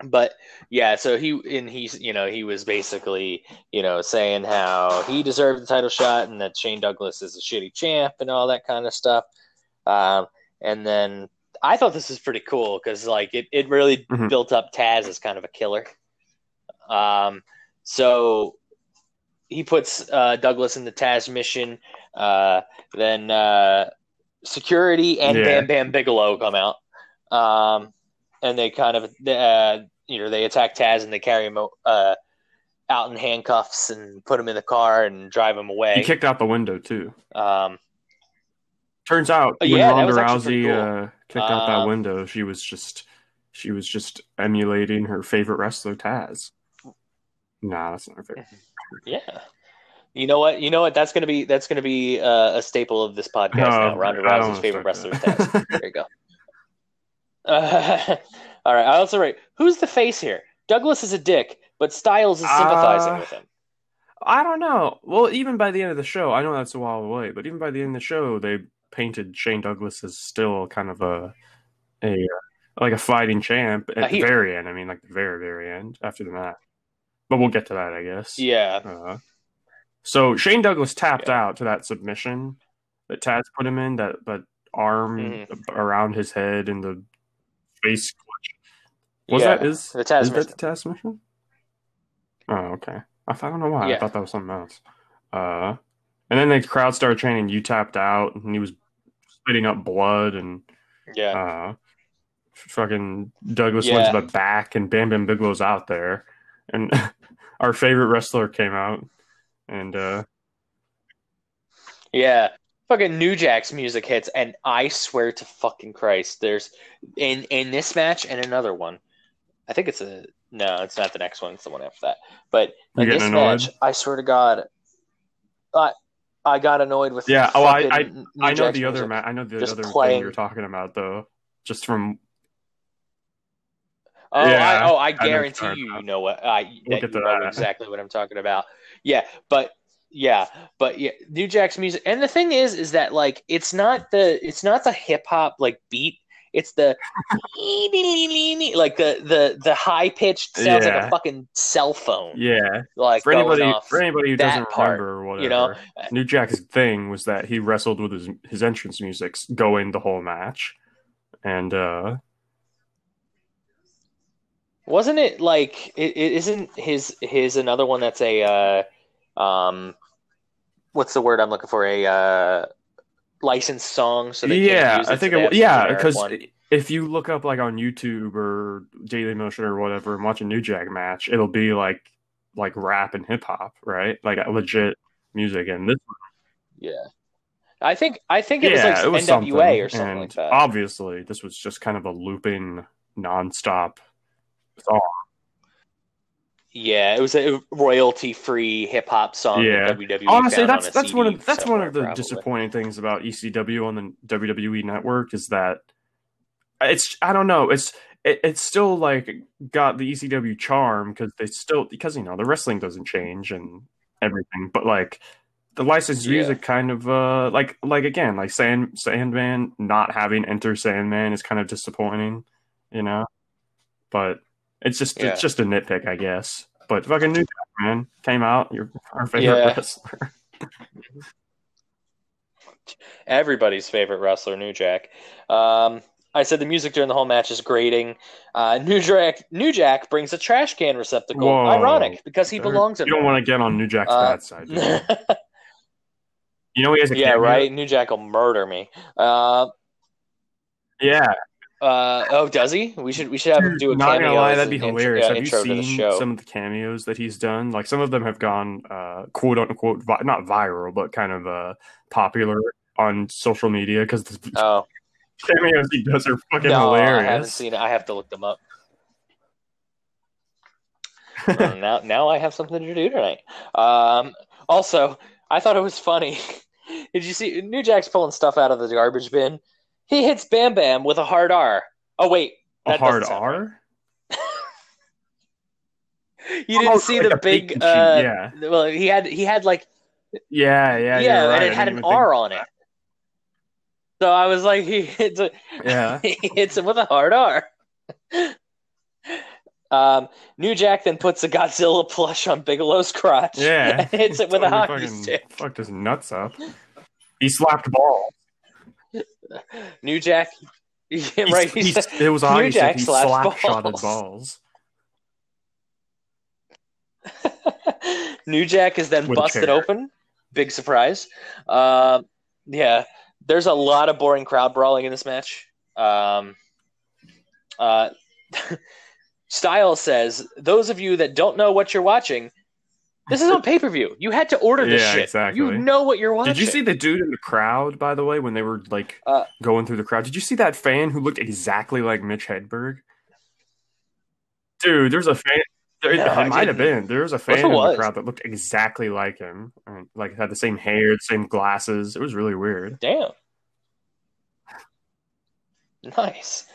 but yeah, so he and he's you know he was basically you know saying how he deserved the title shot and that Shane Douglas is a shitty champ and all that kind of stuff. Um, and then I thought this was pretty cool because like it it really Mhm. built up Taz as kind of a killer. Um, so he puts uh, Douglas in the Tazmission. Uh, then uh, security and Yeah. Bam Bam Bigelow come out, um, and they kind of uh, you know they attack Taz and they carry him uh, out in handcuffs and put him in the car and drive him away. He kicked out the window too. Um, Turns out Oh, when yeah, Ronda was actually pretty Rousey cool. uh, kicked out that Um, window, she was just she was just emulating her favorite wrestler Taz. Nah, that's not her favorite. yeah. You know what? You know what? That's gonna be that's gonna be uh, a staple of this podcast now. Oh, Ronda I Rousey's favorite wrestler. Taz. There you go. Uh, [LAUGHS] [LAUGHS] all right. I also write, who's the face here? Douglas is a dick, but Styles is sympathizing Uh, with him. I don't know. Well, even by the end of the show, I know that's a while away, but even by the end of the show, they painted Shane Douglas as still kind of a a uh, like a fighting champ at Uh, he- the very end. I mean, like the very very end after the match. But we'll get to that, I guess. Yeah. Uh, so Shane Douglas tapped Yeah. out to that submission that Taz put him in. That that arm Mhm. around his head and the face. Was yeah. that is the Taz is that mission. the Taz submission? Oh, okay. I, thought- I don't know why. I thought that was something else. Uh, and then the crowd started chanting, "You tapped out," and he was spitting up blood, and Yeah. uh, fucking Douglas went Yeah. to the back, and Bam Bam Bigelow's out there, and [LAUGHS] our favorite wrestler came out, and uh, Yeah. Fucking New Jack's music hits, and I swear to fucking Christ, there's in in this match and another one. I think it's a no, it's not the next one. It's the one after that. But in this annoyed? match, I swear to God, I I got annoyed with. Yeah, oh, I- New I know Jack's the other music. ma- I know the other thing you're talking about though, just from Oh, Yeah, I, oh, I I know what you're guarantee you, about. you know what I We'll that you know exactly what I'm talking about. Yeah, but yeah, but yeah, New Jack's music, and the thing is, is that like it's not the it's not the hip hop like beat. It's the [LAUGHS] like the the the high pitched sounds like a fucking cell phone. yeah. Like For anybody for anybody who doesn't part, remember or whatever, you know? New Jack's thing was that he wrestled with his his entrance music going the whole match, and uh Wasn't it like it, it isn't his his another one that's a uh, um what's the word I'm looking for a uh, licensed song so yeah, use it, I think it, yeah, because if you look up like on YouTube or Dailymotion or whatever and watch a New Jack match, it'll be like like rap and hip hop, right? Like legit music, and this yeah. I think I think it yeah, was like it was NWA or something and like that. Obviously, this was just kind of a looping nonstop song. Yeah, it was a royalty free hip hop song. Yeah. WWE Honestly, that's on that's one of that's one of the probably. disappointing things about ECW on the WWE network is that it's I don't know it's it, it's still like got the ECW charm because they still because you know the wrestling doesn't change and everything, but like the licensed Yeah. music kind of uh like like again like Sand Sandman not having Enter Sandman is kind of disappointing, you know, but it's just Yeah. it's just a nitpick I guess. But fucking New Jack, man came out. You're our favorite Yeah. wrestler. [LAUGHS] everybody's favorite wrestler, New Jack. Um, I said the music during the whole match is grating. Uh, New Jack, New Jack brings a trash can receptacle. Whoa. Ironic because he belongs in You don't there. want to get on New Jack's Uh, bad side. you? [LAUGHS] You know he has a yeah, cameo? right. New Jack will murder me. Uh, Yeah, uh, oh, does he? We should we should have him do a not cameo. gonna lie, that'd be intro- hilarious. uh, Have you intro to the seen show. some of the cameos that he's done? Like some of them have gone uh, quote unquote vi- not viral, but kind of uh, popular on social media because the Oh cameos he does are fucking no, I haven't hilarious. seen it. I have to look them up. Well, [LAUGHS] now, now I have something to do tonight. Um, also, I thought it was funny. [LAUGHS] Did you see New Jack's pulling stuff out of the garbage bin? He hits Bam Bam with a hard R. Oh wait, a hard right. R. [LAUGHS] You didn't Oh, see like the big. Uh, yeah. Well, he had he had like Yeah, yeah, yeah, right. and it had an R on it. So I was like, [LAUGHS] he hits a, Yeah, [LAUGHS] he hits him with a hard R. Um, New Jack then puts a Godzilla plush on Bigelow's crotch. yeah. and hits it with a hockey stick. Fucked his nuts up. He slapped balls. [LAUGHS] New Jack, [LAUGHS] yeah, right? he- he said- it was New obvious Jack that he slap shotted balls. balls. [LAUGHS] New Jack is then With busted open. Big surprise. Um, yeah, there's a lot of boring crowd brawling in this match. Um, uh, Styles says, "Those of you that don't know what you're watching, this is on pay per view. You had to order this Yeah, shit. exactly. You know what you're watching." Did you see the dude in the crowd, by the way, when they were like Uh, going through the crowd? Did you see that fan who looked exactly like Mitch Hedberg? Dude, there's a fan. There, No, it might have been. There was a fan in the crowd that looked exactly like him. Like had the same hair, the same glasses. It was really weird. Damn. Nice.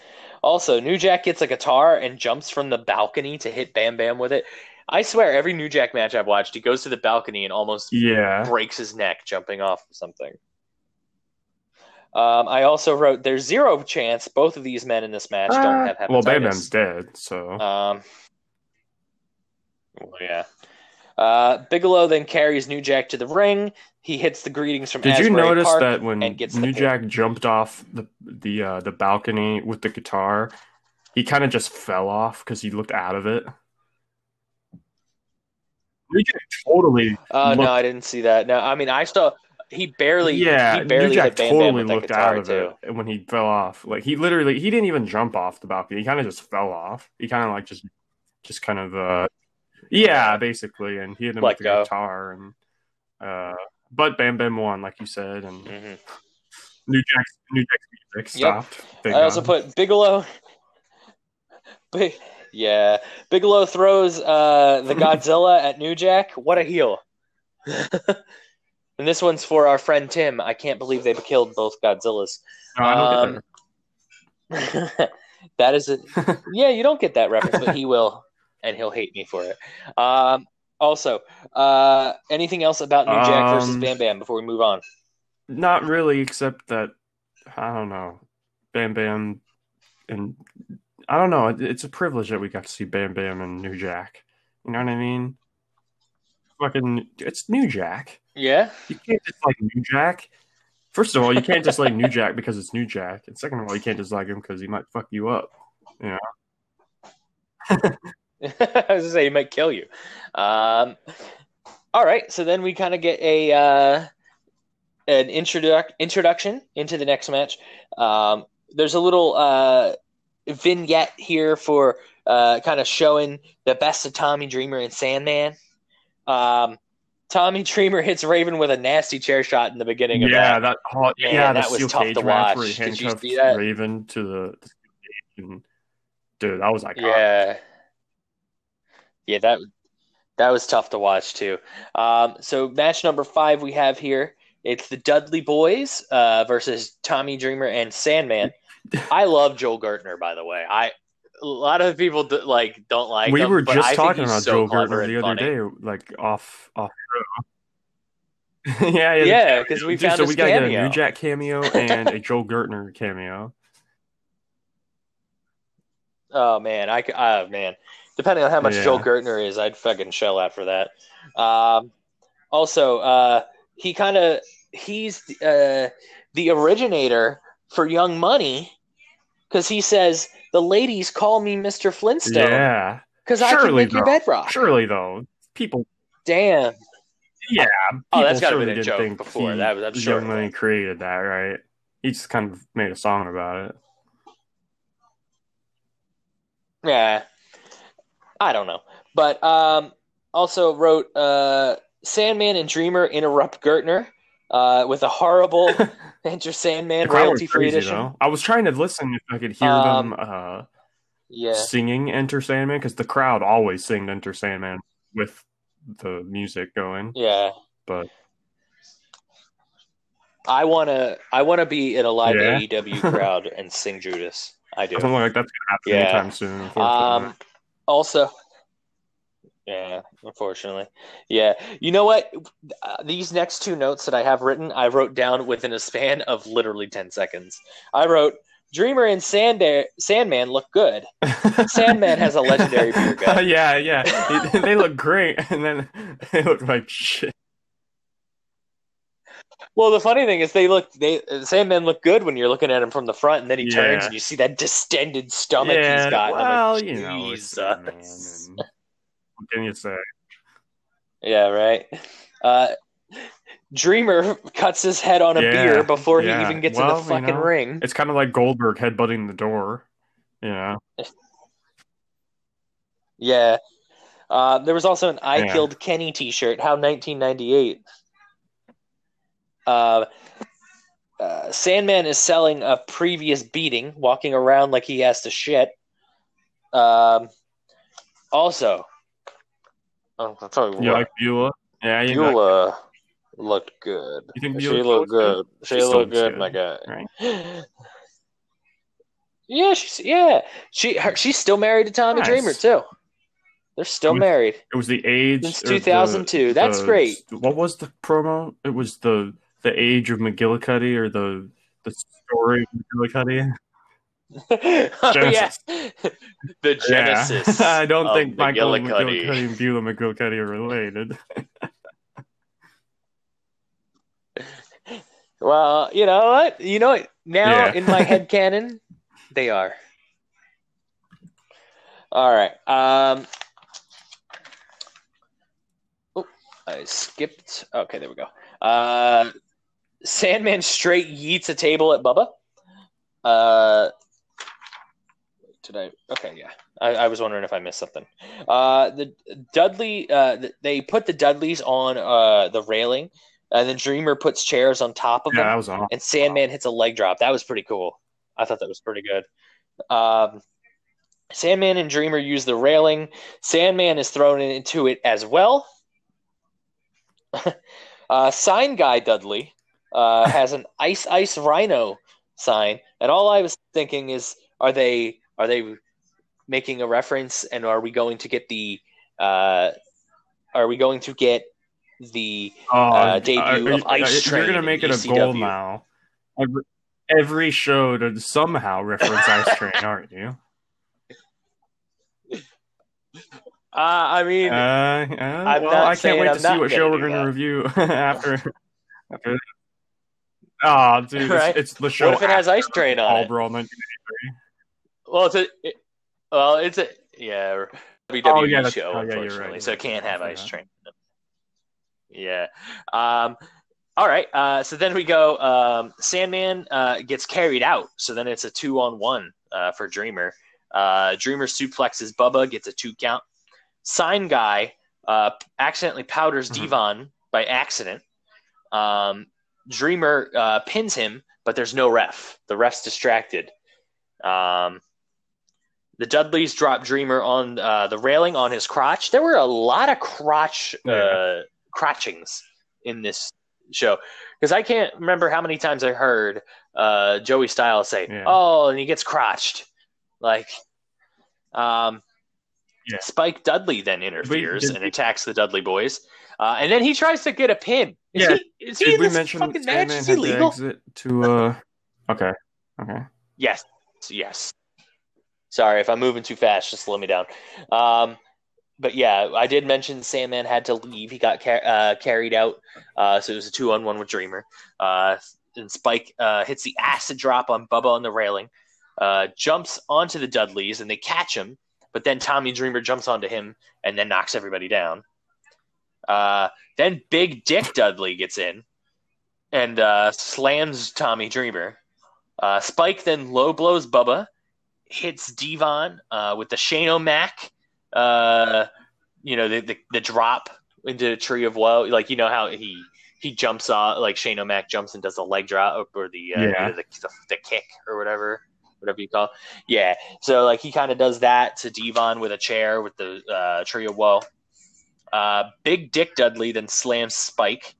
Also, New Jack gets a guitar and jumps from the balcony to hit Bam Bam with it. I swear, every New Jack match I've watched, he goes to the balcony and almost Yeah. breaks his neck jumping off of something. Um, I also wrote, "There's zero chance both of these men in this match don't have hepatitis." Uh, well, Bam Bam's dead, so Um, well, yeah. Uh, Bigelow then carries New Jack to the ring. He hits the greetings from. Did you notice Park that when and gets the New pin. Jack jumped off the the uh, the balcony with the guitar, he kind of just fell off because he looked out of it. New Jack totally, Uh, no, I didn't see that. No, I mean I saw he barely. yeah, he barely New Jack hit Bam Bam totally looked out of too. it when he fell off. Like he literally, he didn't even jump off the balcony. He kind of just fell off. He kind of like just, just kind of, uh, yeah, basically, and he hit him Let with the guitar, and uh, but Bam Bam won, like you said, and hmm New Jack's New Jack's music stopped. Thank I also put Bigelow. [LAUGHS] Big, yeah, Bigelow throws uh, the [LAUGHS] Godzilla at New Jack. What a heel! [LAUGHS] and this one's for our friend Tim. I can't believe they killed both Godzillas. No, Um, that. [LAUGHS] that is a yeah. You don't get that reference, but he will, and he'll hate me for it. Um, also, uh, anything else about New Jack versus Um, Bam Bam before we move on? Not really, except that I don't know, Bam Bam, and I don't know. It's a privilege that we got to see Bam Bam and New Jack. You know what I mean? Fucking, it's New Jack. Yeah, You can't dislike New Jack. First of all, you can't dislike New Jack because it's New Jack, and second of all, you can't dislike him because he might fuck you up. You know? [LAUGHS] I was gonna say he might kill you. Um, all right, so then we kind of get a uh, an introduc- introduction into the next match. Um, there's a little uh, vignette here for uh, kind of showing the best of Tommy Dreamer and Sandman. Um, Tommy Dreamer hits Raven with a nasty chair shot in the beginning of Yeah, that. that Man, yeah, that was tough to match where he watch. Did you see that? Raven to the, and dude, that was iconic. Yeah. Yeah, that that was tough to watch too. Um, so match number five we have here. It's the Dudley Boys uh, versus Tommy Dreamer and Sandman. I love Joel Gertner, by the way. I a lot of people do, like don't like we him, were just talking about so Joe Gertner the other day, like off off. [LAUGHS] yeah, yeah, the Yeah, cameo. 'cause we Dude, found so we gotta get a. New Jack cameo and a Joel Gertner cameo. [LAUGHS] Oh man, I oh man. Depending on how much Yeah. Joel Gertner is, I'd fucking shell out for that. Um, also, uh, he kind of he's uh, the originator for Young Money because he says the ladies call me Mister Flintstone Yeah, because I can make your bedrock. surely though, people. Damn. Yeah, Oh, that's people gotta surely a didn't joke think before. he- That was- I'm sure Young was. created that, right? He just kind of made a song about it. Yeah. I don't know. But um, also wrote uh, Sandman and Dreamer interrupt Gertner uh, with a horrible [LAUGHS] Enter Sandman The crowd was royalty free edition. though. I was trying to listen if I could hear Um, them uh, Yeah. singing Enter Sandman because the crowd always sing Enter Sandman with the music going. Yeah. But I wanna I wanna be in a live Yeah. AEW [LAUGHS] crowd and sing Judas. I I do. don't like that's gonna happen Yeah. anytime soon. Um also yeah, unfortunately. Yeah. You know what? Uh, these next two notes that I have written, I wrote down within a span of literally 10 seconds. I wrote Dreamer and Sand- Sandman look good. [LAUGHS] Sandman has a legendary beer gut. [LAUGHS] yeah, yeah. [LAUGHS] They- look great, and then they look like shit. Well, the funny thing is, they look they Sandman look good when you're looking at him from the front, and then he turns and you see that distended stomach yeah, he's got. well, like, you know, it's Jesus. Sandman, and what can you say? Yeah, right. Uh, Dreamer cuts his head on a Yeah, beer before he even gets Well, in the fucking know, ring. It's kind of like Goldberg headbutting the door. You know, [LAUGHS] Yeah. Uh, there was also an "I Yeah. Killed Kenny" T-shirt. How 1998. Uh, uh, Sandman is selling a previous beating, walking around like he has to shit. Um, also, Oh, I'll tell you you what, like Beulah? Yeah, you like, Beulah looked good. You think she Beulah looked good? She She looked good, good, my guy. right? [GASPS] Yeah, she's yeah. She her, she's still married to Tommy Nice. Dreamer too. They're still Was- married. It was the age Since or the- 2002. That's the- great. What was the promo? It was the the age of McGillicuddy or the the story of McGillicuddy. [LAUGHS] oh, yeah. Genesis. the Genesis. Yeah. I don't think Michael McGillicuddy. McGillicuddy and Beulah McGillicuddy are related. [LAUGHS] Well, you know what? You know what? Now Yeah. in my head canon, they are. All right. Um Oh, I skipped. Okay, there we go. Uh Sandman straight yeets a table at Bubba. Uh did I okay, yeah. I, I was wondering if I missed something. Uh the Dudley uh th- they put the Dudleys on uh the railing and then Dreamer puts chairs on top of yeah, them that was awesome. and Sandman hits a leg drop. That was pretty cool. I thought that was pretty good. Um, Sandman and Dreamer use the railing. Sandman is thrown into it as well. [LAUGHS] uh, sign guy Dudley uh, has an ice ice rhino sign, and all I was thinking is, are they are they making a reference, and are we going to get the uh, are we going to get the Oh, uh, debut are- of Ice You're gonna make it a goal now. Every, every show to somehow reference Ice Train, aren't you? [LAUGHS] Uh, I mean, Uh, uh, well, I can't wait I'm to see what show we're going to review [LAUGHS] after. after. [LAUGHS] Oh, dude, it's- Right. it's, the show. what if it has Ice Train on All it? Brawl 19 Well, it's a it, well, it's a yeah WWE Oh, yeah, show oh, yeah, you're right, unfortunately, you're so it right. can't have Ice. Train. Yeah. Um. All right. Uh. So then we go. Um. Sandman uh gets carried out. So then it's a two on one uh for Dreamer. Uh. Dreamer suplexes Bubba, gets a two count. Sign guy uh accidentally powders Mhm. Devon by accident. Um. Dreamer uh, pins him, but there's no ref. The ref's distracted. Um, the Dudleys drop Dreamer on uh, the railing on his crotch. There were a lot of crotch uh, Yeah. crotchings in this show because I can't remember how many times I heard uh, Joey Styles say, Yeah. "Oh," and he gets crotched. Like, um, Yeah. Spike Dudley then interferes and we- attacks the Dudley boys, uh, and then he tries to get a pin. Is Yeah. he, is he Did we mention fucking match? Is he to legal? exit to? Uh, okay, okay. Yes, yes. Sorry if I'm moving too fast. Just slow me down. Um, but yeah, I did mention Sandman had to leave. He got car- uh, carried out, uh, so it was a two on one with Dreamer. Uh, and Spike uh, hits the acid drop on Bubba on the railing, uh, jumps onto the Dudleys, and they catch him. But then Tommy Dreamer jumps onto him and then knocks everybody down. Uh, then Big Dick Dudley gets in and slams Tommy Dreamer. Spike then low blows Bubba, hits Devon uh, with the Shane O'Mac, uh, you know, the, the the drop into a tree of woe. Like you know how he he jumps off, like Shane O'Mac jumps and does the leg drop or the uh, Yeah. the, the, the kick or whatever. Whatever you call, it. yeah. So like he kind of does that to Devon with a chair with the uh, tree of woe. Uh, Big Dick Dudley then slams Spike.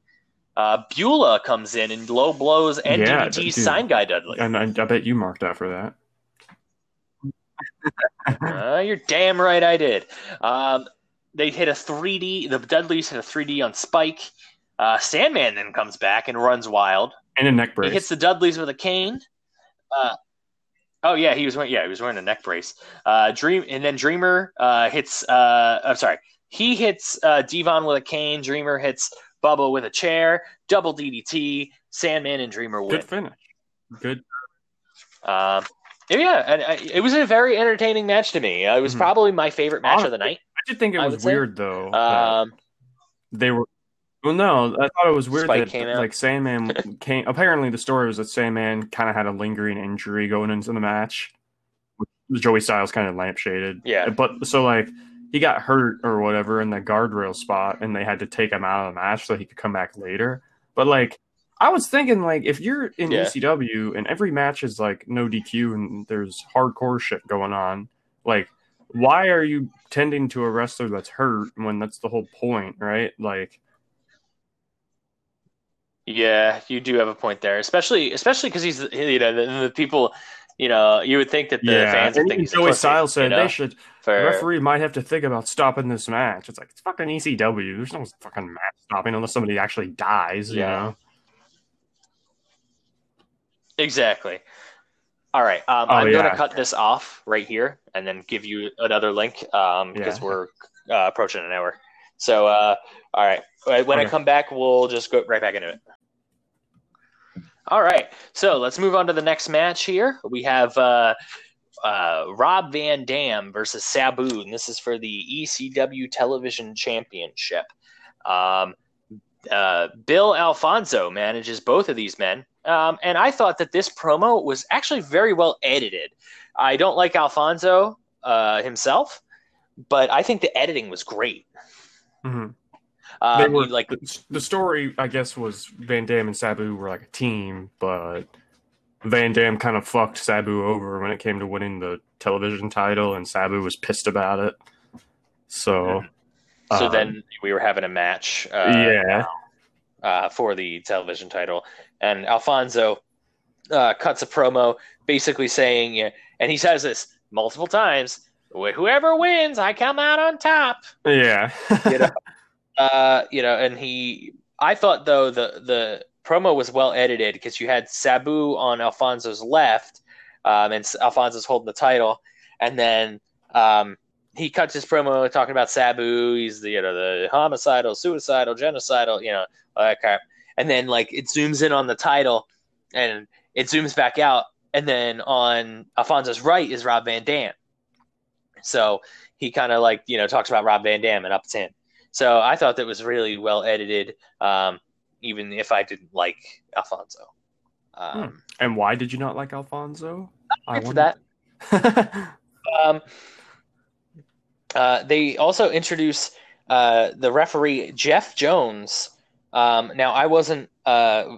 Uh, Beulah comes in and low blows Yeah, NDD's sign guy Dudley. And I, I bet you marked out for that. [LAUGHS] Uh, you're damn right I did. Um, they hit a 3D. The Dudleys hit a 3D on Spike. Uh, Sandman then comes back and runs wild. And a neck brace. He hits the Dudleys with a cane. Uh, oh yeah, he was wearing yeah he was wearing a neck brace. Uh, Dream and then Dreamer uh, hits. Uh, I'm sorry, he hits uh, Devon with a cane. Dreamer hits Bubba with a chair. Double DDT. Sandman and Dreamer win. Good finish. Good. Um, yeah, and I, it was a very entertaining match to me. Uh, It was Mhm. probably my favorite match of the night. I did think it was would say. weird though. Um, they were. Well, no, I thought it was weird Spike that like Sandman [LAUGHS] came. Apparently, the story was that Sandman kind of had a lingering injury going into the match. Joey Styles kind of lampshaded. Yeah. but so like he got hurt or whatever in the guardrail spot, and they had to take him out of the match so he could come back later. But like, I was thinking like if you're in Yeah. ECW and every match is like no DQ and there's hardcore shit going on, like why are you tending to a wrestler that's hurt when that's the whole point, right? Like, yeah, you do have a point there, especially especially because he's you know the, the people You know, you would think that the yeah, fans would and think he's a Joey Styles said you know, they should. for- The referee might have to think about stopping this match. It's like it's fucking ECW. There's no fucking match stopping unless somebody actually dies. You Yeah. know. Exactly. All right. Um, Oh, I'm going to cut this off right here and then give you another link um, because Yeah. we're uh, approaching an hour. So, uh, all right. When I come back, we'll just go right back into it. All right. So let's move on to the next match here. We have uh, uh, Rob Van Dam versus Sabu, and this is for the ECW Television Championship. Um, uh, Bill Alfonso manages both of these men. Um, and I thought that this promo was actually very well edited. I don't like Alfonso uh, himself, but I think the editing was great. Mhm. Um, They were like the, story, I guess, was Van Dam and Sabu were like a team, but Van Dam kind of fucked Sabu over when it came to winning the television title, and Sabu was pissed about it. So, so um, then we were having a match uh, yeah, uh, for the television title, and Alfonso uh, cuts a promo basically saying, and he says this multiple times: "Whoever wins, I come out on top." yeah, [LAUGHS] You know, uh, you know, and he. I thought though the the promo was well edited because you had Sabu on Alfonso's left, um, and Alfonso's holding the title, and then um, he cuts his promo talking about Sabu. He's the you know the homicidal, suicidal, genocidal, you know all that crap, and then like it zooms in on the title, and it zooms back out, and then on Alfonso's right is Rob Van Dam. So he kind of like you know talks about Rob Van Dam and ups him. So I thought that was really well edited, um, even if I didn't like Alfonso. Um, and why did you not like Alfonso? I for that. [LAUGHS] Um, uh, they also introduce uh, the referee Jeff Jones. Um, now I wasn't uh,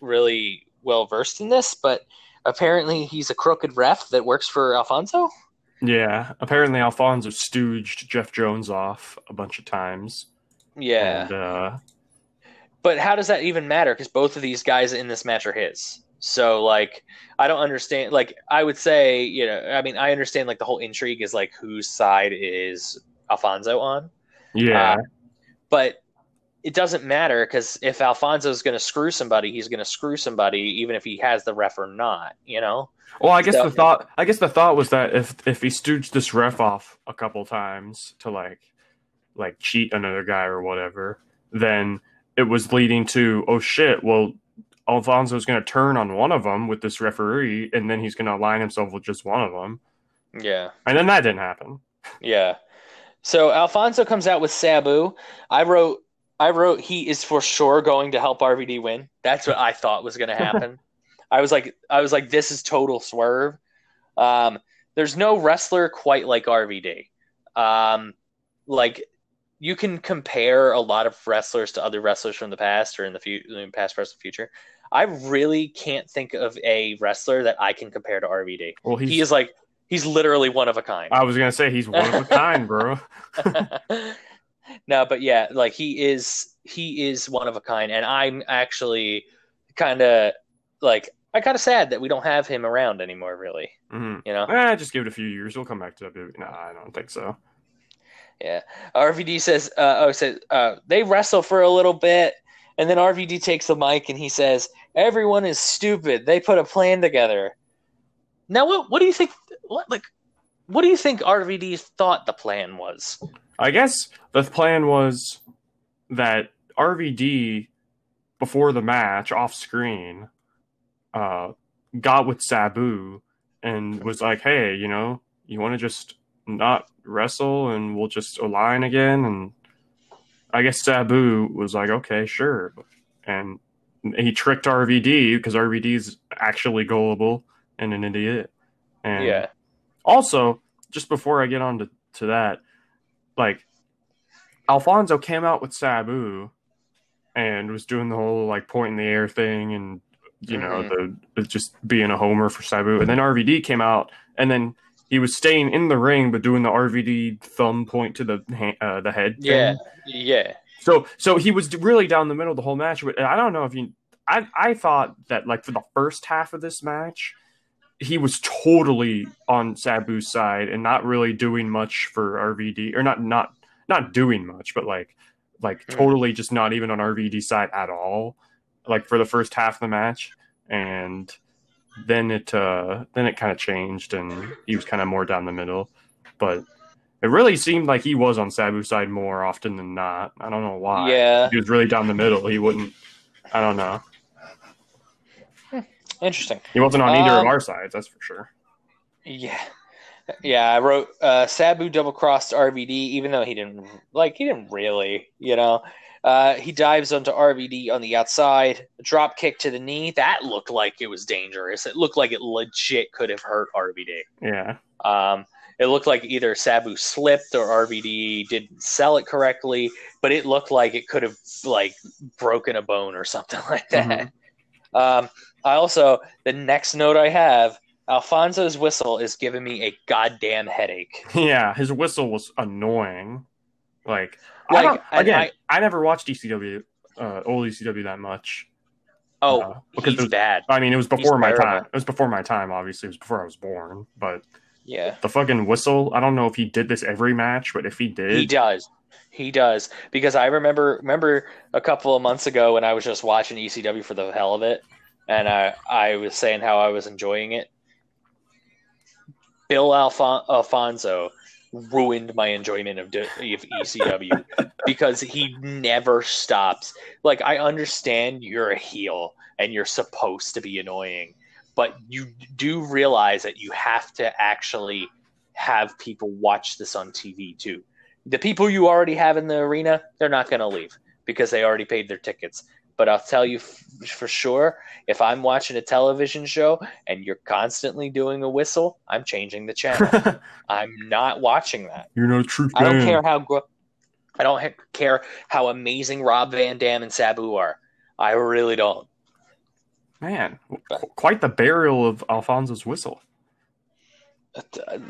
really well versed in this, but apparently he's a crooked ref that works for Alfonso. yeah, apparently Alfonso stooged Jeff Jones off a bunch of times. Yeah, and, uh, but how does that even matter? Because both of these guys in this match are his. So like, I don't understand. Like, I would say, you know, I mean, I understand like the whole intrigue is like whose side is Alfonso on. yeah, Uh, but it doesn't matter because if Alfonso's going to screw somebody, he's going to screw somebody, even if he has the ref or not. You know? Well, I guess So- the thought I guess the thought was that if if he stooged this ref off a couple times to like like cheat another guy or whatever, then it was leading to oh shit, well Alfonso's going to turn on one of them with this referee and then he's going to align himself with just one of them. Yeah, And then that didn't happen. yeah. So Alfonso comes out with Sabu. I wrote, I wrote, he is for sure going to help RVD win. That's what I thought was going to happen. [LAUGHS] I was like, I was like, this is total swerve. Um, there's no wrestler quite like RVD. Um, like you can compare a lot of wrestlers to other wrestlers from the past or in the future, past, present, future. I really can't think of a wrestler that I can compare to RVD. Well, He is like he's literally one of a kind. I was going to say he's one of a kind, bro. [LAUGHS] no, but yeah, like he is he is one of a kind, and I'm actually kind of like I kind of sad that we don't have him around anymore. Really, Mhm. you know. Eh, just give it a few years. We'll come back to WWE. No, I don't think so. Yeah. RVD says, uh, oh, says uh, they wrestle for a little bit, and then RVD takes the mic and he says, "Everyone is stupid. They put a plan together." Now, what what do you think? What like, what do you think RVD thought the plan was? I guess the plan was that RVD before the match off screen uh, got with Sabu and was like, "Hey, you know, you want to just not wrestle and we'll just align again?" And I guess Sabu was like, "Okay, sure," and he tricked RVD because RVD's actually gullible and an idiot. And Yeah, also, just before I get on to, to that, like Alfonso came out with Sabu and was doing the whole like point in the air thing and you know the, just being a homer for Sabu. And then RVD came out and then he was staying in the ring but doing the RVD thumb point to the ha- uh, the head. thing. yeah, yeah. So so he was really down the middle the whole match. But I don't know if you. I I thought that like for the first half of this match, he was totally on Sabu's side and not really doing much for RVD or not not not doing much, but like like Hmm. totally just not even on RVD side at all. Like for the first half of the match, and then it uh then it kind of changed and he was kind of more down the middle, but. It really seemed like he was on Sabu's side more often than not. I don't know why. Yeah, he was really down the middle. He wouldn't. I don't know. interesting. He wasn't on either of Um, our sides. That's for sure. Yeah, yeah. I wrote uh, Sabu double crossed RVD, even though he didn't like he didn't really, you know. Uh, he dives onto RVD on the outside, drop kick to the knee. That looked like it was dangerous. It looked like it legit could have hurt RVD. Yeah. Um, it looked like either Sabu slipped or RVD didn't sell it correctly, but it looked like it could have like broken a bone or something [LAUGHS] like that. Um, I also the next note I have Alfonso's whistle is giving me a goddamn headache. [LAUGHS] Yeah, his whistle was annoying. Like, Like, I again, I, I- never watched ECW, uh, old ECW that much. Oh, Uh, because he's it was, bad. I mean, it was before my terrible. time. It was before my time. Obviously, it was before I was born. But Yeah, the fucking whistle. I don't know if he did this every match, but if he did, he does. He does because I remember remember a couple of months ago when I was just watching ECW for the hell of it, and I I was saying how I was enjoying it. Bill Alfon- Alfonso ruined my enjoyment of, D- of ECW [LAUGHS] because he never stops. Like I understand you're a heel and you're supposed to be annoying, but you do realize that you have to actually have people watch this on TV too. The people you already have in the arena, they're not going to leave because they already paid their tickets. But I'll tell you f- for sure, if I'm watching a television show and you're constantly doing a whistle, I'm changing the channel. [LAUGHS] I'm not watching that. you're not a true I don't care how I don't ha- care how amazing Rob Van Dam and Sabu are. I really don't. Man, quite the burial of Alfonso's whistle.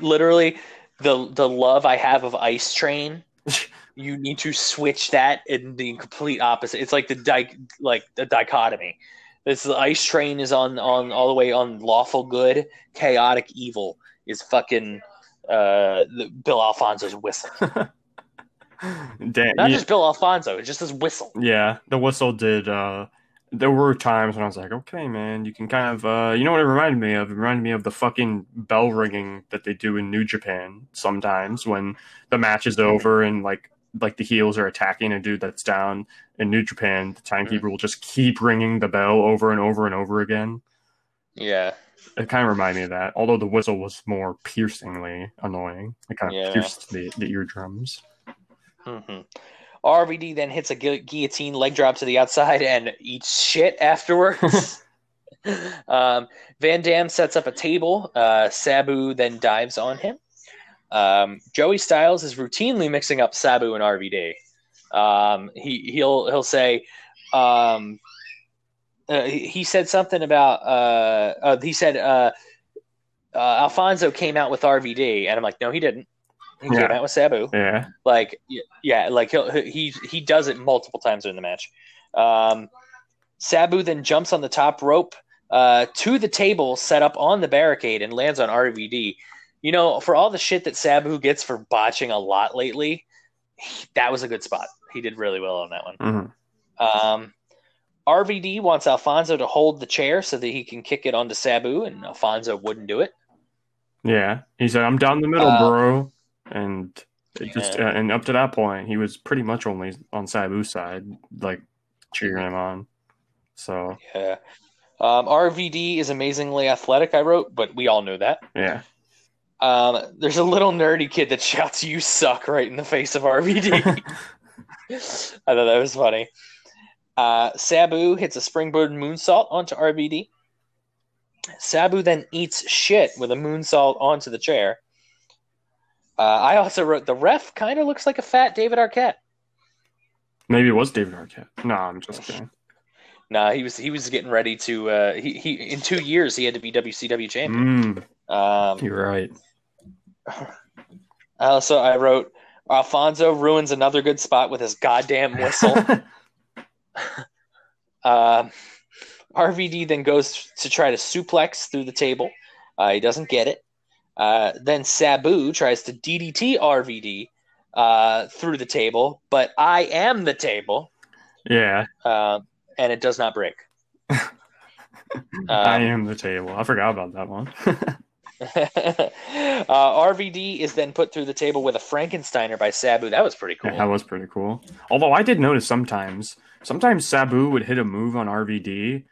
Literally, the the love I have of Ice Train, [LAUGHS] you need to switch that in the complete opposite. It's like the di- like the dichotomy. This the Ice Train is on on all the way on lawful good, chaotic evil is fucking uh the, Bill Alfonso's whistle. [LAUGHS] Damn, Not yeah, just Bill Alfonso, it's just his whistle. yeah, the whistle did. uh There were times when I was like, okay, man, you can kind of, uh you know what it reminded me of? It reminded me of the fucking bell ringing that they do in New Japan sometimes when the match is over and like like the heels are attacking a dude that's down in New Japan. The timekeeper will just keep ringing the bell over and over and over again. Yeah. It kind of reminded me of that. Although the whistle was more piercingly annoying. It kind of Yeah. pierced the, the eardrums. hmm RVD then hits a gu- guillotine leg drop to the outside and eats shit afterwards. [LAUGHS] [LAUGHS] um, Van Dam sets up a table. Uh, Sabu then dives on him. Um, Joey Styles is routinely mixing up Sabu and RVD. Um, he he'll he'll say, um, uh, he, said something about uh, uh, he said uh, uh, Alfonso came out with RVD, and I'm like, no, he didn't. He Yeah. came out with Sabu. Yeah. Like, yeah, like he'll, he he does it multiple times during the match. Um, Sabu then jumps on the top rope uh, to the table set up on the barricade and lands on RVD. You know, for all the shit that Sabu gets for botching a lot lately, he- that was a good spot. He did really well on that one. hmm Um, RVD wants Alfonso to hold the chair so that he can kick it onto Sabu, and Alfonso wouldn't do it. Yeah. He said, I'm down the middle, Uh, bro. And it just, uh, and up to that point, he was pretty much only on Sabu's side, like cheering him on. So, Yeah. Um, RVD is amazingly athletic, I wrote, but we all know that. yeah. Um, there's a little nerdy kid that shouts "You suck" right in the face of RVD. [LAUGHS] [LAUGHS] I thought that was funny. Uh, Sabu hits a springboard moonsault onto RVD. Sabu then eats shit with a moonsault onto the chair. Uh, I also wrote the ref kind of looks like a fat David Arquette. Maybe it was David Arquette. No, I'm just [LAUGHS] kidding. Nah, he was he was getting ready to. Uh, he, he in two years he had to be WCW champion. Mm, Um, you're right. Also, I wrote Alfonso ruins another good spot with his goddamn whistle. [LAUGHS] [LAUGHS] um, RVD then goes to try to suplex through the table. Uh, he doesn't get it. Uh, then Sabu tries to DDT RVD uh, through the table, but I am the table, Yeah, uh, and it does not break. [LAUGHS] I Um, am the table. I forgot about that one. [LAUGHS] [LAUGHS] uh, RVD is then put through the table with a Frankensteiner by Sabu. That was pretty cool. Yeah, that was pretty cool. Although I did notice sometimes, sometimes Sabu would hit a move on RVD,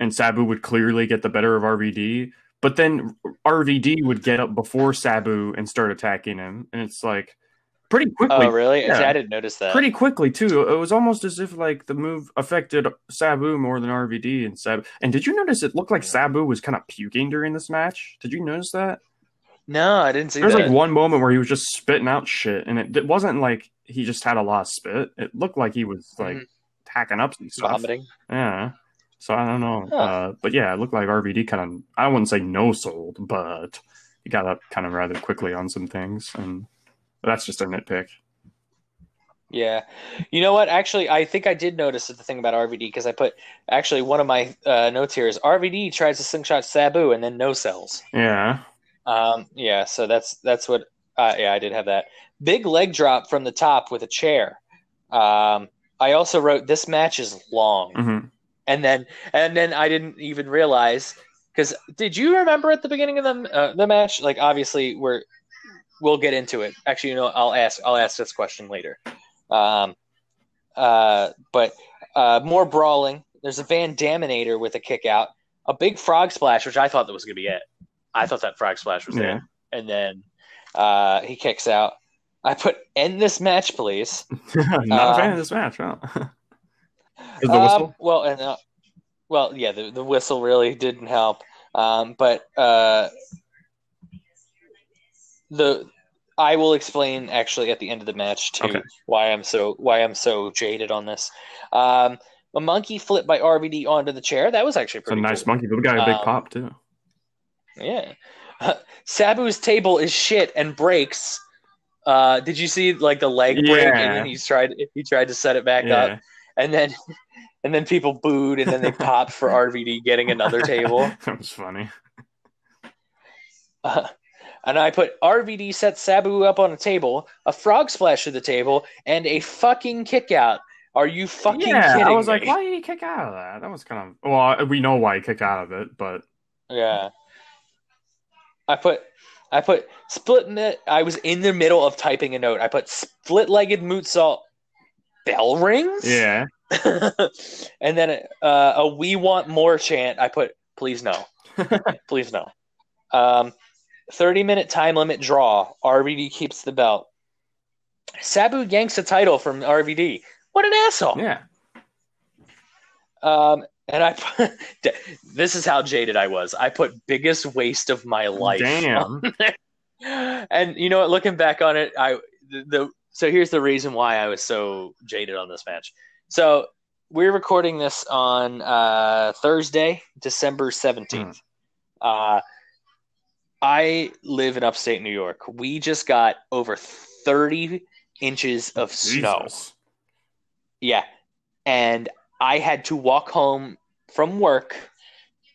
and Sabu would clearly get the better of RVD. But then RVD would get up before Sabu and start attacking him, and it's like pretty quickly. oh, really? yeah. See, I didn't notice that. Pretty quickly too. It was almost as if like the move affected Sabu more than RVD and Sabu. And did you notice it looked like Sabu was kind of puking during this match? Did you notice that? No, I didn't see There was like one moment where he was just spitting out shit, and it, it wasn't like he just had a lot of spit. It looked like he was like Mhm. hacking up some stuff. vomiting. Yeah. So I don't know. Huh. Uh, but yeah, it looked like RVD kind of, I wouldn't say no sold, but he got up kind of rather quickly on some things. And that's just a nitpick. Yeah. You know what? Actually, I think I did notice the thing about RVD because I put actually one of my uh, notes here is RVD tries to slingshot Sabu and then no sells. Yeah. Um, yeah, so that's that's what. Uh, yeah, I did have that big leg drop from the top with a chair. Um, I also wrote this match is long, hmm and then and then I didn't even realize because did you remember at the beginning of the uh, the match? Like obviously we're we'll get into it. Actually, you know, I'll ask I'll ask this question later. Um, uh, but uh, more brawling. There's a Van Daminator with a kick out, a big frog splash, which I thought that was going to be it. I thought that frog splash was Yeah. it, and then uh, he kicks out. I put end this match, please. [LAUGHS] Not a Uh, fan of this match, huh? [LAUGHS] Um, well, and uh, well, yeah, the, the whistle really didn't help. Um, but uh, the I will explain actually at the end of the match too Okay. why I'm so why I'm so jaded on this. Um, a monkey flip by RVD onto the chair. That was actually It's a nice cool. monkey, but we got a big Um, pop too. Yeah. [LAUGHS] Sabu's table is shit and breaks. Uh, did you see like the leg break and Yeah. then he's tried he tried to set it back up and then and then people booed and then they popped for [LAUGHS] RVD getting another table. [LAUGHS] that was funny. Uh, and I put RVD sets Sabu up on a table, a frog splash to the table, and a fucking kick out. Are you fucking yeah, kidding I was me? like, why did he kick out of that? That was kind of well, we know why he kicked out of it, but Yeah. I put I put split mi- I was in the middle of typing a note. I put split legged moonsault bell rings. yeah, [LAUGHS] and then uh, a we want more chant. I put please no. [LAUGHS] please no. Um 30 minute time limit draw. RVD keeps the belt. Sabu yanks the title from RVD. What an asshole. yeah. Um, and I, put, [LAUGHS] this is how jaded I was. I put biggest waste of my life. Damn. and you know what? Looking back on it, I the, the so here's the reason why I was so jaded on this match. So we're recording this on uh, Thursday, December seventeenth. Uh, I live in upstate New York. We just got over thirty inches of snow. Jesus. Yeah. And I had to walk home from work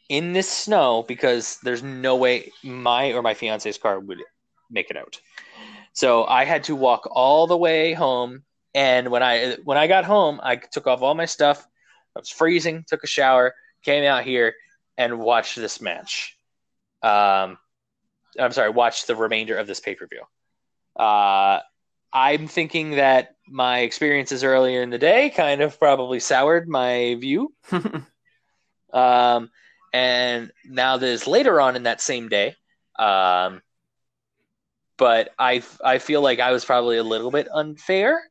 in this snow because there's no way my or my fiance's car would make it out. So I had to walk all the way home and when I when I got home, I took off all my stuff. I was freezing, took a shower, came out here and watched this match. Um I'm sorry, watched the remainder of this pay-per-view. Uh I'm thinking that my experiences earlier in the day kind of probably soured my view. [LAUGHS] Um, and now this later on in that same day. Um, but I I feel like I was probably a little bit unfair.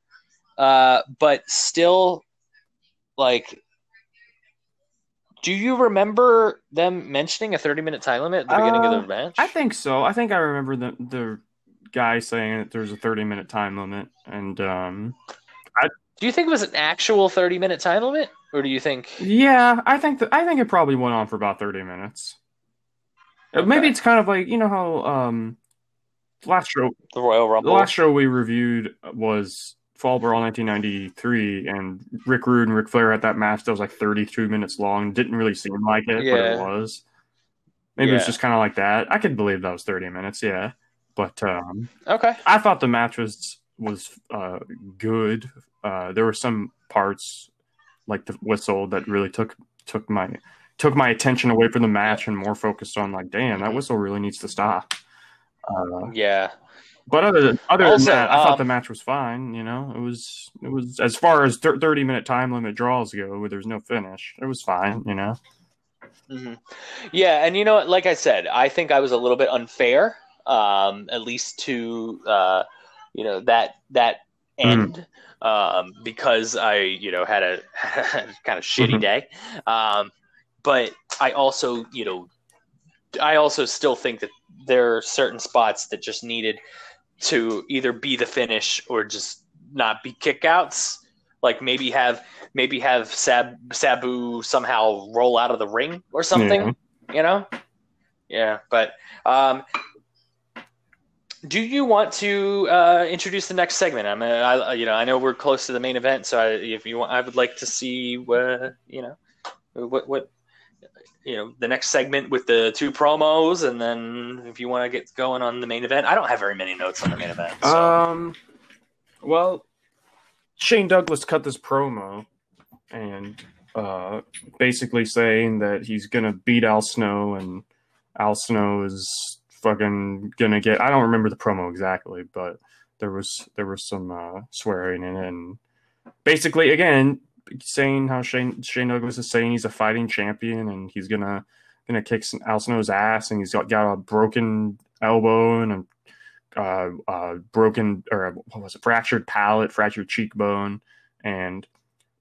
Uh, but still, like, do you remember them mentioning a thirty minute time limit at the beginning Uh, of the match? I think so. I think I remember the the guy saying that there's a 30 minute time limit, and um, do you think it was an actual thirty minute time limit, or do you think? yeah, I think that I think it probably went on for about 30 minutes. Uh, Maybe it's kind of like you know how um, last show The Royal Rumble, the last show we reviewed was Fall Brawl 1993, and Rick Rude and Ric Flair had that match that was like 32 minutes long. Didn't really seem like it, but it was. Maybe it was just kind of like that. I could believe that was 30 minutes, yeah. But um, Okay. I thought the match was was uh, good. Uh, there were some parts like the whistle that really took took my took my attention away from the match and more focused on like, damn, that whistle really needs to stop. Uh, Yeah. But other than other Also, than that, I thought um, the match was fine. You know, it was it was as far as thir- thirty minute time limit draws go, where there's no finish. It was fine. You know. hmm Yeah, and you know, like I said, I think I was a little bit unfair, um, at least to uh, you know that that end, um, because I you know had a [LAUGHS] kind of shitty Mhm. day, um, but I also you know I also still think that there are certain spots that just needed to either be the finish or just not be kickouts. Like maybe have maybe have Sab Sabu somehow roll out of the ring or something. You know? Yeah, but um, do you want to uh, introduce the next segment? I'm, uh, I, you know, I know we're close to the main event, so I, if you want, I would like to see, uh, you know, what what you know the next segment with the two promos, and then if you want to get going on the main event, I don't have very many notes on the main event. So. Um, well, Shane Douglas cut this promo and uh, basically saying that he's gonna beat Al Snow and Al Snow is fucking gonna get. I don't remember the promo exactly, but there was there was some uh, swearing in it, and basically again saying how Shane Shane Douglas is saying he's a fighting champion and he's gonna gonna kick Al Snow's ass, and he's got, got a broken elbow and a uh, uh, broken or what was it, fractured palate, fractured cheekbone, and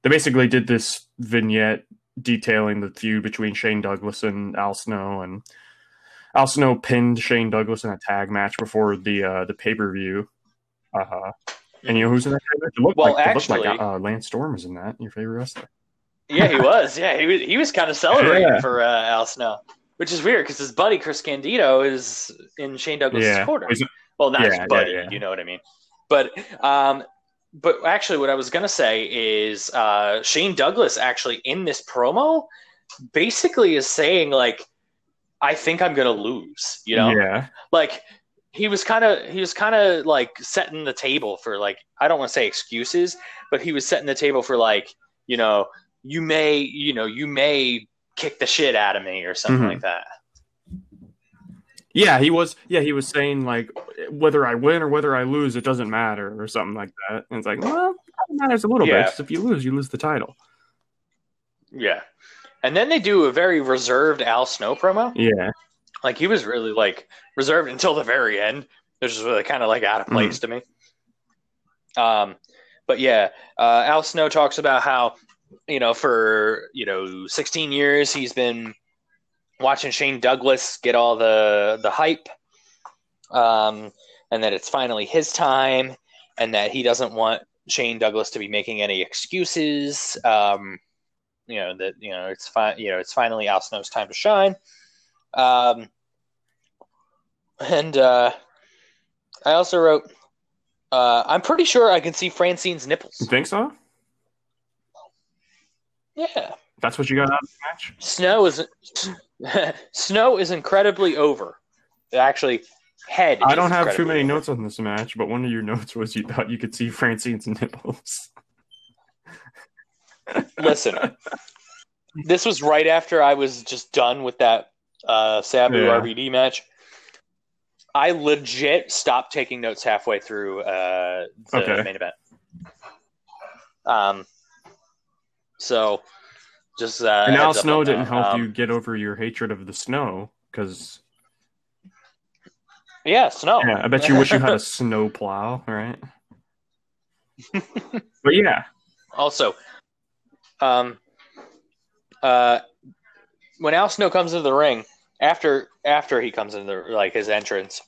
they basically did this vignette detailing the feud between Shane Douglas and Al Snow, and Al Snow pinned Shane Douglas in a tag match before the uh, the pay per view. Uh, and you know who's in that? It looked Well, like, it looked like actually- uh, Lance Storm was in that. Your favorite wrestler? Yeah, he was. Yeah, he was. He was kind of celebrating Yeah. for uh, Al Snow, which is weird because his buddy Chris Candido is in Shane Douglas' Yeah. corner. Well, not Yeah, his buddy. You know what I mean? But um, but actually, what I was gonna say is uh, Shane Douglas actually in this promo basically is saying like, "I think I'm gonna lose." You know, Yeah. like he was kind of he was kind of like setting the table for like I don't want to say excuses, but he was setting the table for like you know you may you know you may kick the shit out of me or something Mhm. like that. Yeah, he was. Yeah, he was saying like whether I win or whether I lose, it doesn't matter or something like that. And it's like, well, it matters a little Yeah. bit. if you lose, you lose the title. Yeah, and then they do a very reserved Al Snow promo. Yeah, Like he was really like reserved until the very end, which is really kind of like out of place to me. Um, but yeah, uh, Al Snow talks about how you know for you know 16 years he's been watching Shane Douglas get all the the hype, um, and that it's finally his time, and that he doesn't want Shane Douglas to be making any excuses. Um, you know that you know it's fine. You know it's finally Al Snow's time to shine. Um, and uh, I also wrote, uh, I'm pretty sure I can see Francine's you nipples. think so? Yeah, That's what you got out of the match. Snow is [LAUGHS] Snow is incredibly over. Actually, head. I don't have too many over. notes on this match, but one of your notes was you thought you could see Francine's nipples. [LAUGHS] Listen, this was right after I was just done with that uh, Sabu Yeah. RVD match. I legit stopped taking notes halfway through uh, the Okay. main event. Um, so just uh, and Al Snow didn't help Um, you get over your hatred of the snow because Yeah, snow. yeah, I bet you wish you had a [LAUGHS] snow plow, right? [LAUGHS] but yeah, Also, um, uh, when Al Snow comes into the ring after after he comes into the, like his entrance,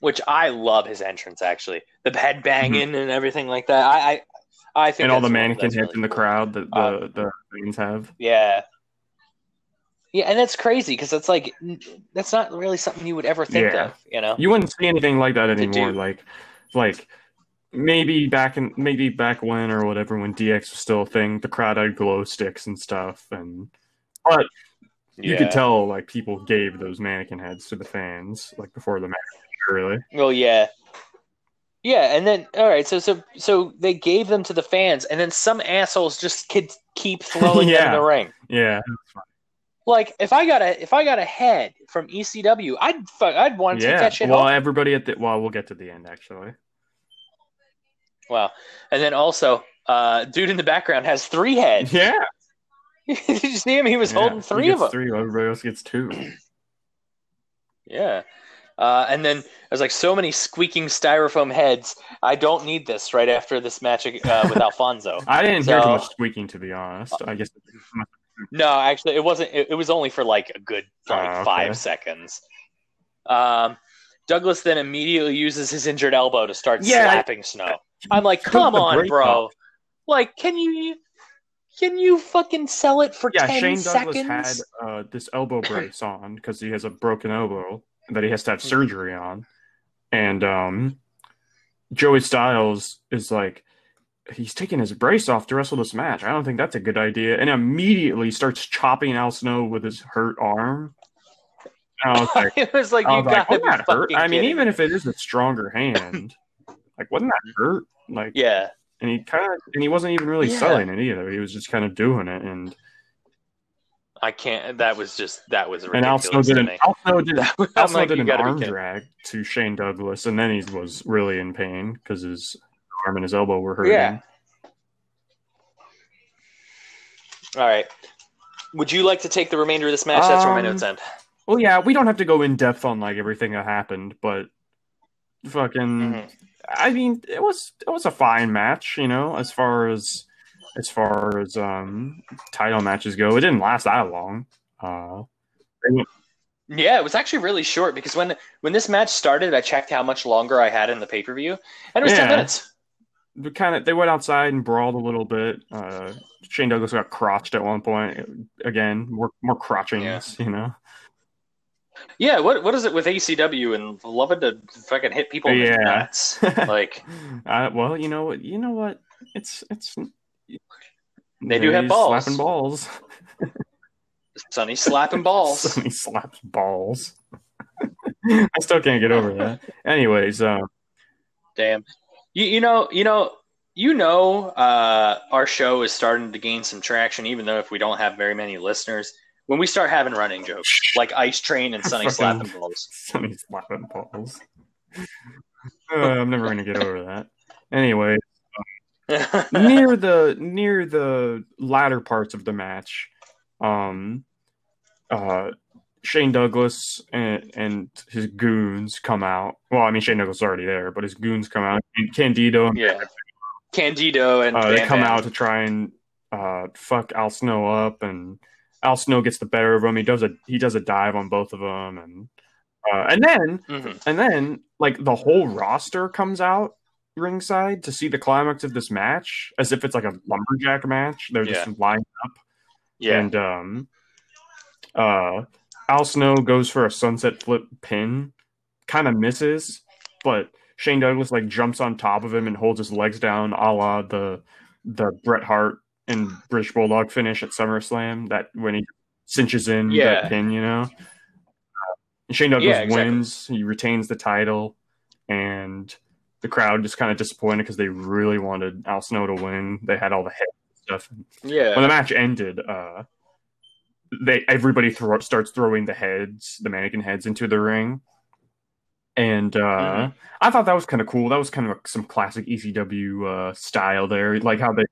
which I love his entrance actually, the head banging and everything like that. I I, I think Mm-hmm. and all the mannequin that's heads really in the cool. crowd that the Um, the fans have. Yeah. Yeah, and that's crazy because it's like that's not really something you would ever think Yeah. of, you know. You wouldn't see anything like that anymore. Like, like maybe back in maybe back when or whatever when DX was still a thing, the crowd had glow sticks and stuff. And but You could tell like people gave those mannequin heads to the fans like before the match. Really? Well, yeah, yeah, and then all right, so so so they gave them to the fans, and then some assholes just could keep [LAUGHS] throwing them in the ring. Yeah. Like if I got a if I got a head from ECW, I'd fu- I'd want to take Yeah. that shit Well, home. everybody at the well, we'll get to the end actually. Wow. And then also, uh, dude in the background has three heads. Yeah. [LAUGHS] Did you see him? He was Yeah. holding three of them. Three. Everybody else gets two. [CLEARS THROAT] Yeah. Uh, and then there's like so many squeaking styrofoam heads. I don't need this right after this match uh, with [LAUGHS] Alfonso. I didn't hear too much squeaking to be honest. I guess. No, actually, it wasn't. It, it was only for like a good like Ah, okay. five seconds. Um, Douglas then immediately uses his injured elbow to start Yeah. slapping Snow. I'm like, come on, bro. Like, can you can you fucking sell it for Yeah, ten Shane Douglas had uh, this elbow [COUGHS] brace on because he has a broken elbow that he has to have surgery on, and um, Joey Styles is like, he's taking his brace off to wrestle this match. I don't think that's a good idea, and immediately starts chopping Al Snow with his hurt arm. And [LAUGHS] I was like, it was like I you was like, gotta wasn't be that hurt? fucking I mean, even me. if it is a stronger hand, like wouldn't that hurt? Like, yeah, and he kind of, and he wasn't even really Yeah. selling it either. He was just kind of doing it, and I can't. That was just that was ridiculous. and Al ridiculous did to an me. Al Snow did, I'm Al Snow like, did an arm drag to Shane Douglas, and then he was really in pain because his arm and his elbow were hurting. Yeah. All right. Would you like to take the remainder of this match? That's where my Um, notes end. Well, yeah, we don't have to go in depth on like everything that happened, but fucking, Mhm. I mean, it was it was a fine match, you know, as far as as far as um title matches go. It didn't last that long. Uh, Yeah, it was actually really short because when when this match started, I checked how much longer I had in the pay per view, and it was ten minutes. they kind of they went outside and brawled a little bit. Uh, Shane Douglas got crotched at one point. Again, more more crotchings, you know. Yeah, what what is it with ECW and loving to fucking hit people in Yeah. the nuts? [LAUGHS] Like Uh, well, you know what? You know what? It's it's They do have balls. slapping balls. Sunny slapping balls. [LAUGHS] Sunny slaps balls. [LAUGHS] I still can't get over that. Anyways, um, Damn. You you know you know you know uh, our show is starting to gain some traction, even though if we don't have very many listeners. When we start having running jokes like Ice Train and Sunny slapping balls. Sunny slapping balls. Uh, I'm never gonna get over that. Anyway, [LAUGHS] near the near the latter parts of the match, um, uh, Shane Douglas and, and his goons come out. Well, I mean Shane Douglas is already there, but his goons come out. Candido and yeah. Candido and uh, they come Bam. out to try and uh, fuck Al Snow up, and Al Snow gets the better of him. He does a he does a dive on both of them, and uh, and then Mhm. and then like the whole roster comes out ringside to see the climax of this match, as if it's like a lumberjack match. They're just lined up, Yeah. and um, uh, Al Snow goes for a sunset flip pin, kind of misses, but Shane Douglas like jumps on top of him and holds his legs down, a la the the Bret Hart and British Bulldog finish at SummerSlam. That when he cinches in Yeah. that pin, you know. And Shane Douglas Yeah, exactly. wins. He retains the title, and the crowd just kind of disappointed because they really wanted Al Snow to win. They had all the hit stuff. yeah. When the match ended, uh, they everybody throw, starts throwing the heads, the mannequin heads, into the ring, and uh, Mhm. I thought that was kind of cool. That was kind of some classic ECW uh, style there, like how they,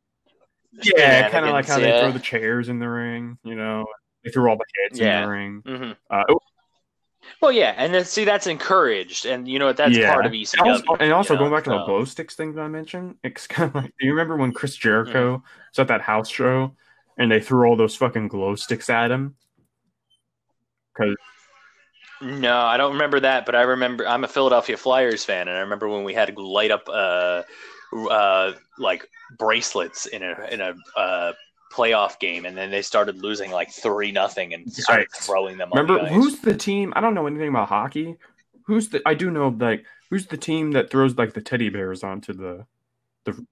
yeah, kind of like how they yeah. throw the chairs in the ring. You know, they threw all the heads in the ring. Mhm. Uh, Well, yeah, and then see that's encouraged, and you know what? That's Yeah. part of ECW. also, and also know, going back to the so- glow sticks thing that I mentioned, it's [LAUGHS] kind of like, do you remember when Chris Jericho was at that house show and they threw all those fucking glow sticks at him? Because No, I don't remember that, but I remember I'm a Philadelphia Flyers fan, and I remember when we had to light up uh, uh, like bracelets in a in a uh, playoff game, and then they started losing like three nothing and started Yikes. throwing them. remember on the who's the team? I don't know anything about hockey. Who's the? I do know like who's the team that throws like the teddy bears onto the? The.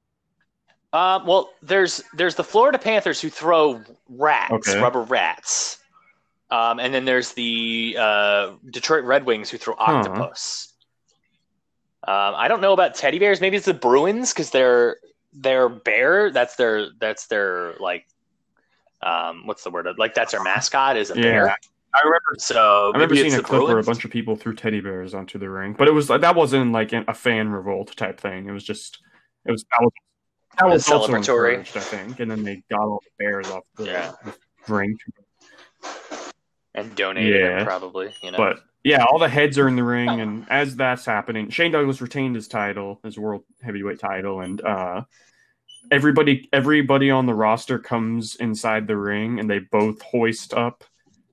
Uh, well, there's there's the Florida Panthers who throw rats, Okay. rubber rats. Um, and then there's the uh, Detroit Red Wings who throw octopus. Um, I don't know about teddy bears. Maybe it's the Bruins because they're they're bear. That's their that's their like um, what's the word? Like that's their mascot is a Yeah. bear. I remember. So I remember seeing a the clip where a bunch of people threw teddy bears onto the ring, but it was that wasn't like a fan revolt type thing. It was just it was that was, that was celebratory. I think, and then they got all the bears off the Yeah. ring. and donated Yeah. them probably. You know, But yeah, all the heads are in the ring, and as that's happening, Shane Douglas retained his title, his world heavyweight title, and uh, everybody everybody on the roster comes inside the ring, and they both hoist up.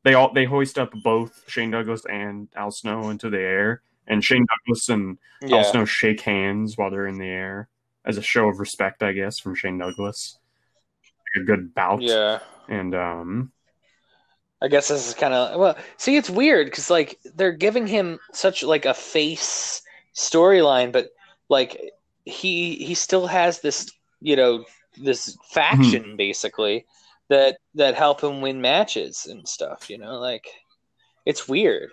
They all they hoist up both Shane Douglas and Al Snow into the air, and Shane Douglas and Al yeah, Snow shake hands while they're in the air as a show of respect, I guess, from Shane Douglas. Like a good bout, yeah. and um, I guess this is kind of well. See, it's weird because like they're giving him such like a face storyline, but like he he still has this you know this faction Mm-hmm. basically that that help him win matches and stuff. You know, like it's weird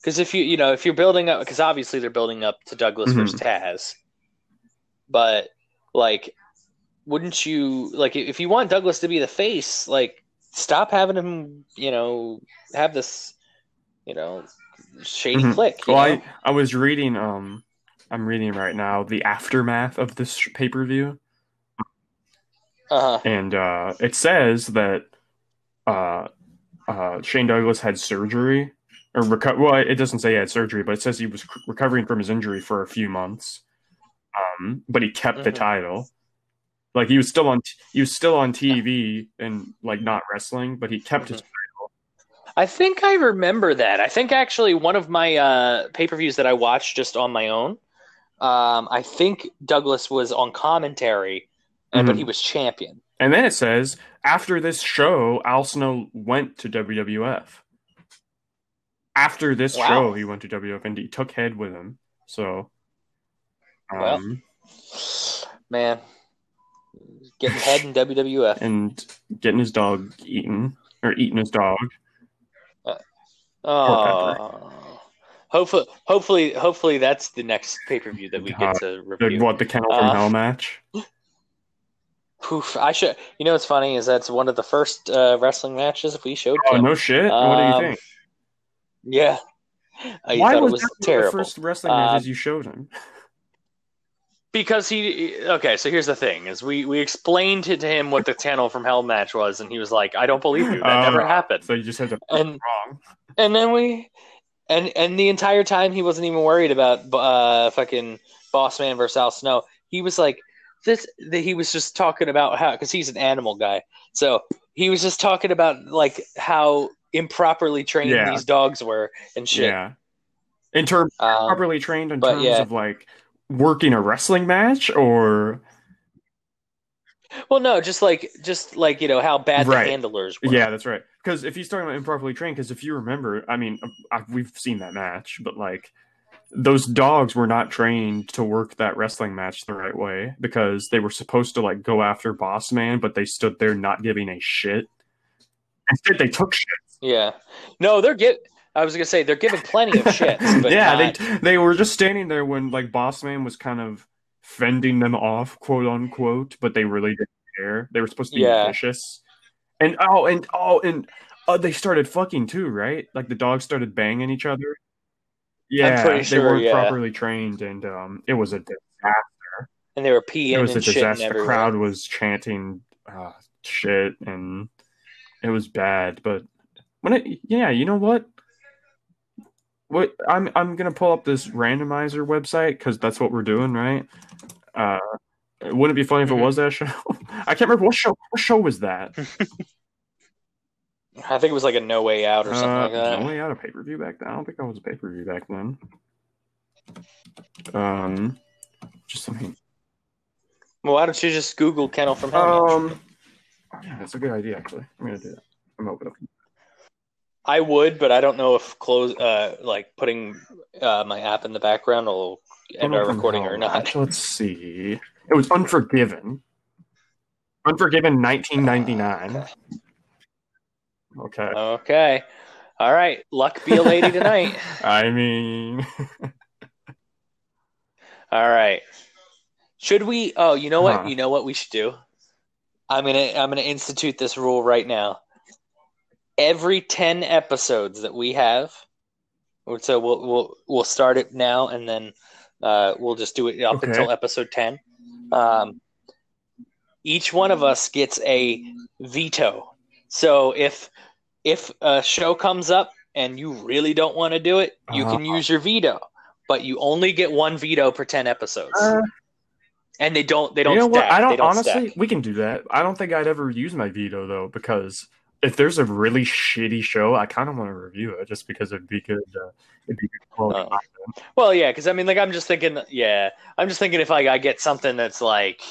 because if you you know if you're building up because obviously they're building up to Douglas Mhm. versus Taz, but like wouldn't you like if you want Douglas to be the face like stop having him you know have this you know shady Mhm. click Well, know? I, I was reading um I'm reading right now the aftermath of this pay per view, uh-huh and uh, it says that uh, uh, Shane Douglas had surgery or reco- well, it doesn't say he had surgery, but it says he was c- recovering from his injury for a few months. Um, but he kept the Mhm. title. Like he was still on, he was still on TV and like not wrestling, but he kept his. title. I think I remember that. I think actually one of my uh, pay per views that I watched just on my own. Um, I think Douglas was on commentary, and but he was champion. And then it says after this show, Al Snow went to WWF. After this Wow. show, he went to WWF and he took Head with him. So, um, Well. Man, getting head in WWF. and getting his dog eaten or eating his dog. Oh, hopefully, hopefully, hopefully that's the next pay per view that we get to The, review. what the kennel from Uh, hell match? [LAUGHS] Poof! I should. You know what's funny is that's one of the first uh, wrestling matches we showed. Oh Kim. no shit! what do Um, you think? Yeah, I Why thought was, it was that one of terrible the first wrestling Uh, matches you showed him? Because he. Okay, so here's the thing: is we we explained to him what the Kennel from Hell match was, and he was like, "I don't believe you. That Oh, never happened." So you just had to and wrong. and then we and and the entire time he wasn't even worried about uh fucking boss man versus al snow he was like this the, he was just talking about how because he's an animal guy so he was just talking about like how improperly trained Yeah. these dogs were and shit Yeah. In terms um, properly trained in terms yeah. of like working a wrestling match or? Well no just like just like you know how bad Right. the handlers were. Yeah that's right. Because if he's talking about improperly trained because if you remember i mean uh, I, we've seen that match but like those dogs were not trained to work that wrestling match the right way because they were supposed to like go after boss man but they stood there not giving a shit. Instead they took shit. Yeah. No they're get i was gonna say they're giving plenty of shits [LAUGHS] but yeah not- they they were just standing there when like boss man was kind of fending them off quote unquote but they really didn't care. They were supposed to be Yeah. vicious and oh and oh and uh, they started fucking too right? Like the dogs started banging each other. Yeah they sure, weren't yeah. properly trained and um it was a disaster. And they were peeing it was a disaster. The crowd was chanting uh, shit and it was bad but when it yeah you know what what i'm i'm gonna pull up this randomizer website because that's what we're doing right? Uh wouldn't it be funny if it was that show? [LAUGHS] I can't remember what show what show was that? [LAUGHS] I think it was like a no way out or something uh, like that. no way out a pay-per-view back then? I don't think i was a pay-per-view back then. Um just something. Well, why don't you just Google Kennel from Hell? um yeah that's a good idea actually. I'm gonna do that. I'm open I would, but I don't know if close uh like putting uh, my app in the background will end our recording or not. [LAUGHS] Let's see. It was Unforgiven. Unforgiven 1999. Okay. Okay. All right, luck be a lady tonight. [LAUGHS] I mean, [LAUGHS] All right. Should we? Oh, you know what? Huh. You know what we should do. I'm gonna I'm gonna institute this rule right now. Every ten episodes that we have, so we'll we'll we'll start it now, and then uh, we'll just do it up Okay. until episode ten. Um, each one of us gets a veto. So if if a show comes up and you really don't want to do it, you can Uh-huh. use your veto, but you only get one veto per ten episodes, Uh, and they don't they don't you know stack. what? I They don't, honestly. stack. We can do that. I don't think I'd ever use my veto though, because if there's a really shitty show, I kind of want to review it just because it'd be good. Uh, it'd be good. Oh. Well, yeah, because I mean, like, I'm just thinking, yeah, I'm just thinking if like I get something that's like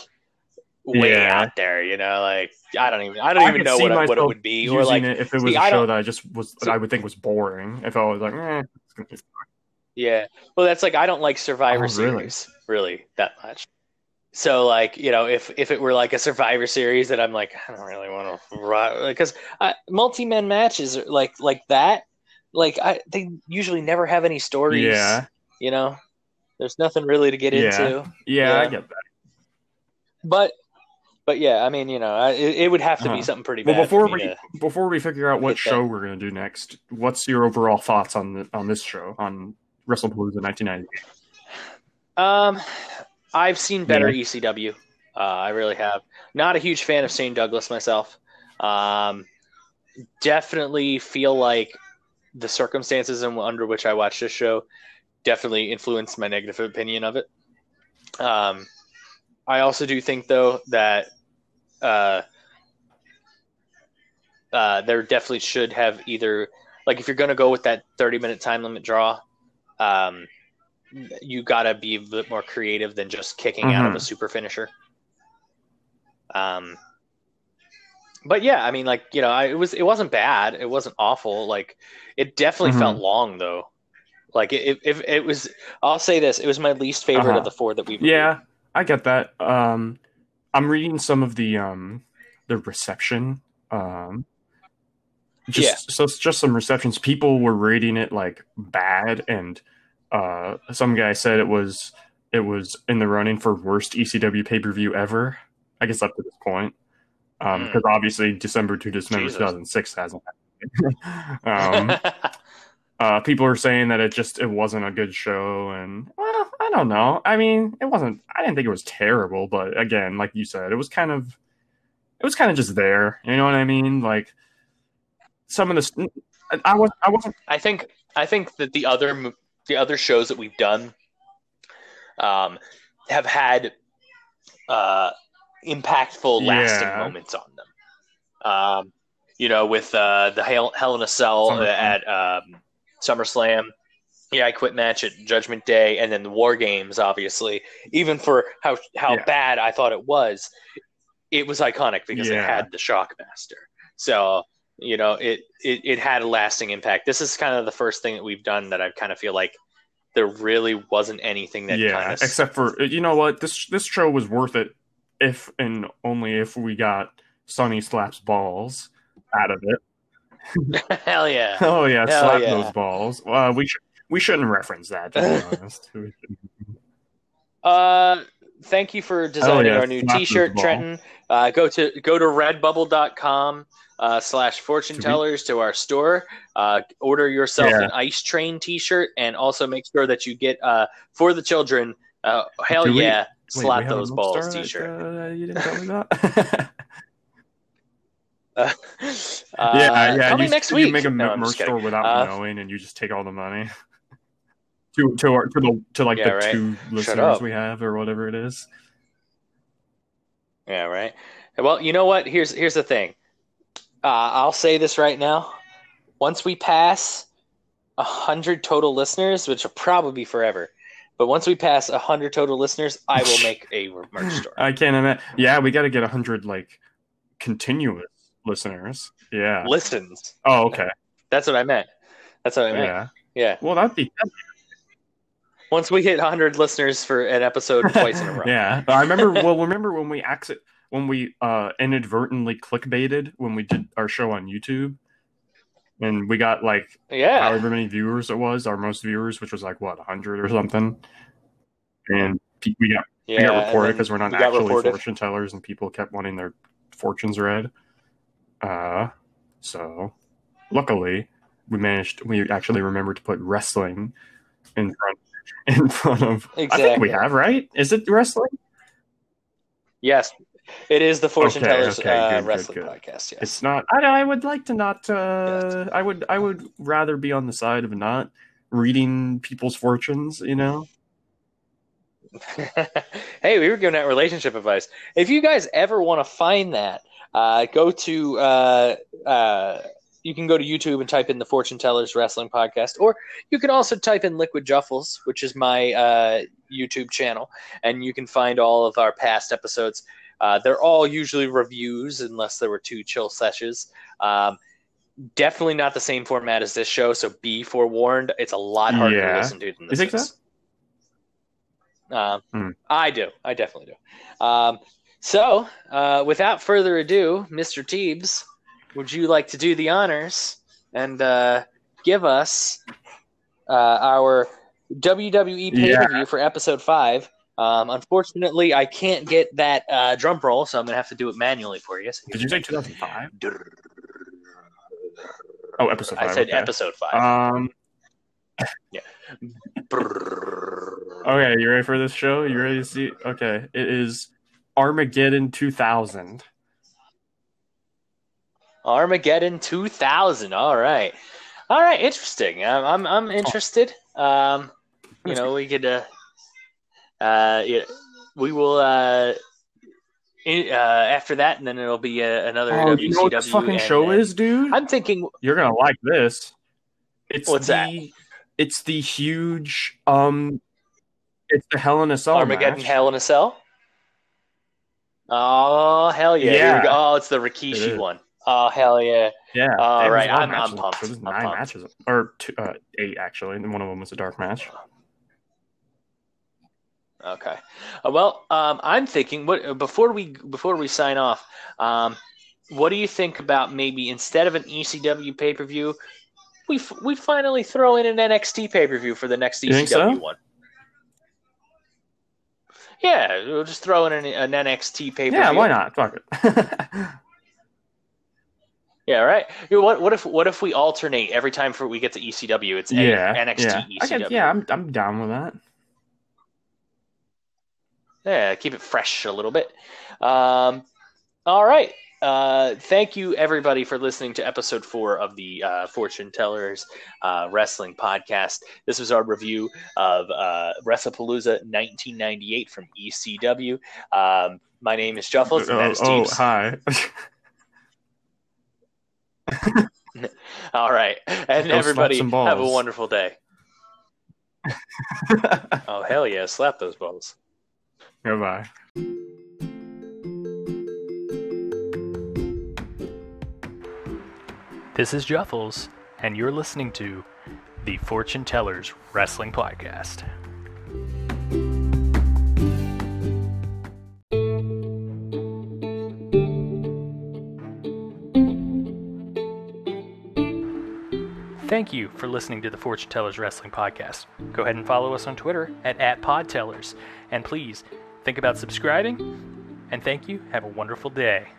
way Yeah. out there, you know, like I don't even I don't I even know what, I- what it would be, or like it if it was see, a show that I just was See- I would think was boring. If I was like, eh, it's gonna be Yeah. Well, that's like I don't like Survivor Oh, really? Series really that much. So like you know if if it were like a Survivor Series that I'm like I don't really want to because multi men matches are like like that like I they usually never have any stories. yeah, You know, there's nothing really to get Yeah. into. yeah, yeah, I get that. But but yeah, I mean you know I, it, it would have to Uh-huh. be something pretty bad. Well, before we to- before we figure out what hit that. show we're gonna do next, what's your overall thoughts on the, on this show on WrestlePalooza 1998? Um, I've seen better ECW. Uh, I really have. Not a huge fan of Shane Douglas myself. Um, definitely feel like the circumstances in, under which I watched this show definitely influenced my negative opinion of it. Um, I also do think though that uh, uh, there definitely should have either like if you're going to go with that 30 minute time limit draw. Um, you gotta be a bit more creative than just kicking out of a super finisher. Um, but yeah, I mean, like you know, I, it was it wasn't bad. It wasn't awful. Like it definitely Mhm. felt long though. Like if it, it, was, I'll say this: it was my least favorite Uh-huh. of the four that we've. Yeah, I get that. Um, I'm reading some of the um the reception. Um, just Yeah. so just some receptions. People were rating it like bad, and uh, some guy said it was it was in the running for worst ECW pay per view ever. I guess up to this point, um, Mm. because obviously December to Dismember 2006 hasn't. [LAUGHS] um, [LAUGHS] uh, people are saying that it just it wasn't a good show, and well, I don't know. I mean, it wasn't. I didn't think it was terrible, but again, like you said, it was kind of it was kind of just there. You know what I mean? Like some of the I- was I wasn't I think I think that the other the other shows that we've done um, have had uh, impactful, lasting Yeah. moments on them. Um, you know, with uh, the Hell, Hell in a Cell at um, SummerSlam. Yeah, I quit match at Judgment Day, and then the War Games. Obviously, even for how how Yeah. bad I thought it was, it was iconic because it had the Shockmaster. So you know, it, it it had a lasting impact. This is kind of the first thing that we've done that I kind of feel like there really wasn't anything that yeah. kind of Except for you know what this this show was worth it if and only if we got Sunny slaps balls out of it. [LAUGHS] hell yeah. Oh yeah, Hell slap yeah. those balls. Uh, we should we shouldn't reference that. To be [LAUGHS] honest. Uh, thank you for designing yeah, our new slap T-shirt. Trenton. Uh, go to go to redbubble.com uh, slash fortune tellers to our store. Uh, order yourself Yeah. an Ice Train T-shirt, and also make sure that you get uh, for the children. Uh, hell we- yeah, Wait, slap those balls T-shirt. uh, you didn't tell me that. [LAUGHS] Uh, yeah, yeah. coming you, next you make a No, merch store without Uh, knowing, and you just take all the money. [LAUGHS] to to our, to the to like Yeah, the right. two listeners up. we have or whatever it is. Yeah, right. Well, you know what? Here's here's the thing. Uh, I'll say this right now. Once we pass a hundred total listeners, which will probably be forever, but once we pass a hundred total listeners, I will make a [LAUGHS] merch store. I can't imagine. Yeah, we got to get a hundred like continuous listeners. Yeah. Listens. Oh, okay. That's what I meant. That's what I meant. Yeah. Yeah. Well, that'd be Once we hit hundred listeners for an episode [LAUGHS] twice in a row. yeah. I remember. Well, remember when we exit when we uh inadvertently clickbaited when we did our show on YouTube. and we got like Yeah. however many viewers it was, our most viewers, which was like what hundred or something, and we got yeah. we got reported because we're not we actually reported. fortune tellers, and people kept wanting their fortunes read. Uh, so luckily, we managed. We actually remembered to put wrestling in front [LAUGHS] in front of. I think we have right. Is it wrestling? Yes. It is the Fortune Okay, Tellers okay, uh, good, good, wrestling good. podcast. Yes. It's not. I, I would like to not. Uh, I would. I would rather be on the side of not reading people's fortunes. You know. [LAUGHS] hey, we were giving out relationship advice. If you guys ever want to find that, uh, go to uh, uh, you can go to YouTube and type in the Fortune Tellers Wrestling Podcast, or you can also type in Liquid Juffles, which is my uh, YouTube channel, and you can find all of our past episodes. Uh, they're all usually reviews, unless there were two chill sessions. Um, definitely not the same format as this show, so be forewarned. It's a lot harder Yeah. to listen to than this. You think so? Um, Hmm. I do. I definitely do. Um, so, uh, without further ado, Mr. Teebs, would you like to do the honors and uh, give us uh, our WWE pay per view for episode five? Um, unfortunately, I can't get that uh, drum roll, so I'm going to have to do it manually for you. So Did you say 2005? Oh, episode five. I said okay. episode five. Um. [LAUGHS] Okay, you ready for this show? You ready to see? Okay, it is Armageddon 2000. Armageddon 2000. All right. All right. Interesting. I'm, I'm, I'm interested. Um, you know, we could, uh, uh, yeah, we will, uh, in, uh, after that, and then it'll be uh, another Oh, WCW. you know what this fucking and show then- is, dude? I'm thinking, You're gonna like this. It's What's the, that? It's the huge. Um, it's the Hell in a Cell Armageddon match. Hell in a Cell. Oh, hell yeah. Yeah. Oh, it's the It Rikishi is. one. Oh, hell yeah. Yeah. All and right, I'm- I'm pumped. There's I'm nine pumped. matches, or two, uh, eight actually, and one of them was a dark match. Okay. Uh, well, um, I'm thinking what before we before we sign off, um, what do you think about maybe instead of an ECW pay per view, we f- we finally throw in an NXT pay per view for the next You ECW so? one? Yeah, we'll just throw in an, an NXT pay per view. Yeah, why not? Fuck it. [LAUGHS] Yeah, right. You know, what what if what if we alternate every time for we get to ECW? It's yeah, NXT yeah. I ECW. can, yeah, I'm I'm down with that. Yeah, keep it fresh a little bit. Um, all right. Uh, thank you, everybody, for listening to episode four of the uh, Fortune Tellers uh, Wrestling Podcast. This was our review of uh, WrestlePalooza 1998 from ECW. Um, my name is Juffles, and that is oh, oh, hi. [LAUGHS] [LAUGHS] All right. And Go everybody, have a wonderful day. [LAUGHS] Oh, hell yeah. Slap those balls. Goodbye. This is Juffles, and you're listening to the Fortune Tellers Wrestling Podcast. Thank you for listening to the Fortune Tellers Wrestling Podcast. Go ahead and follow us on Twitter at, at PodTellers. And please think about subscribing. And thank you. Have a wonderful day.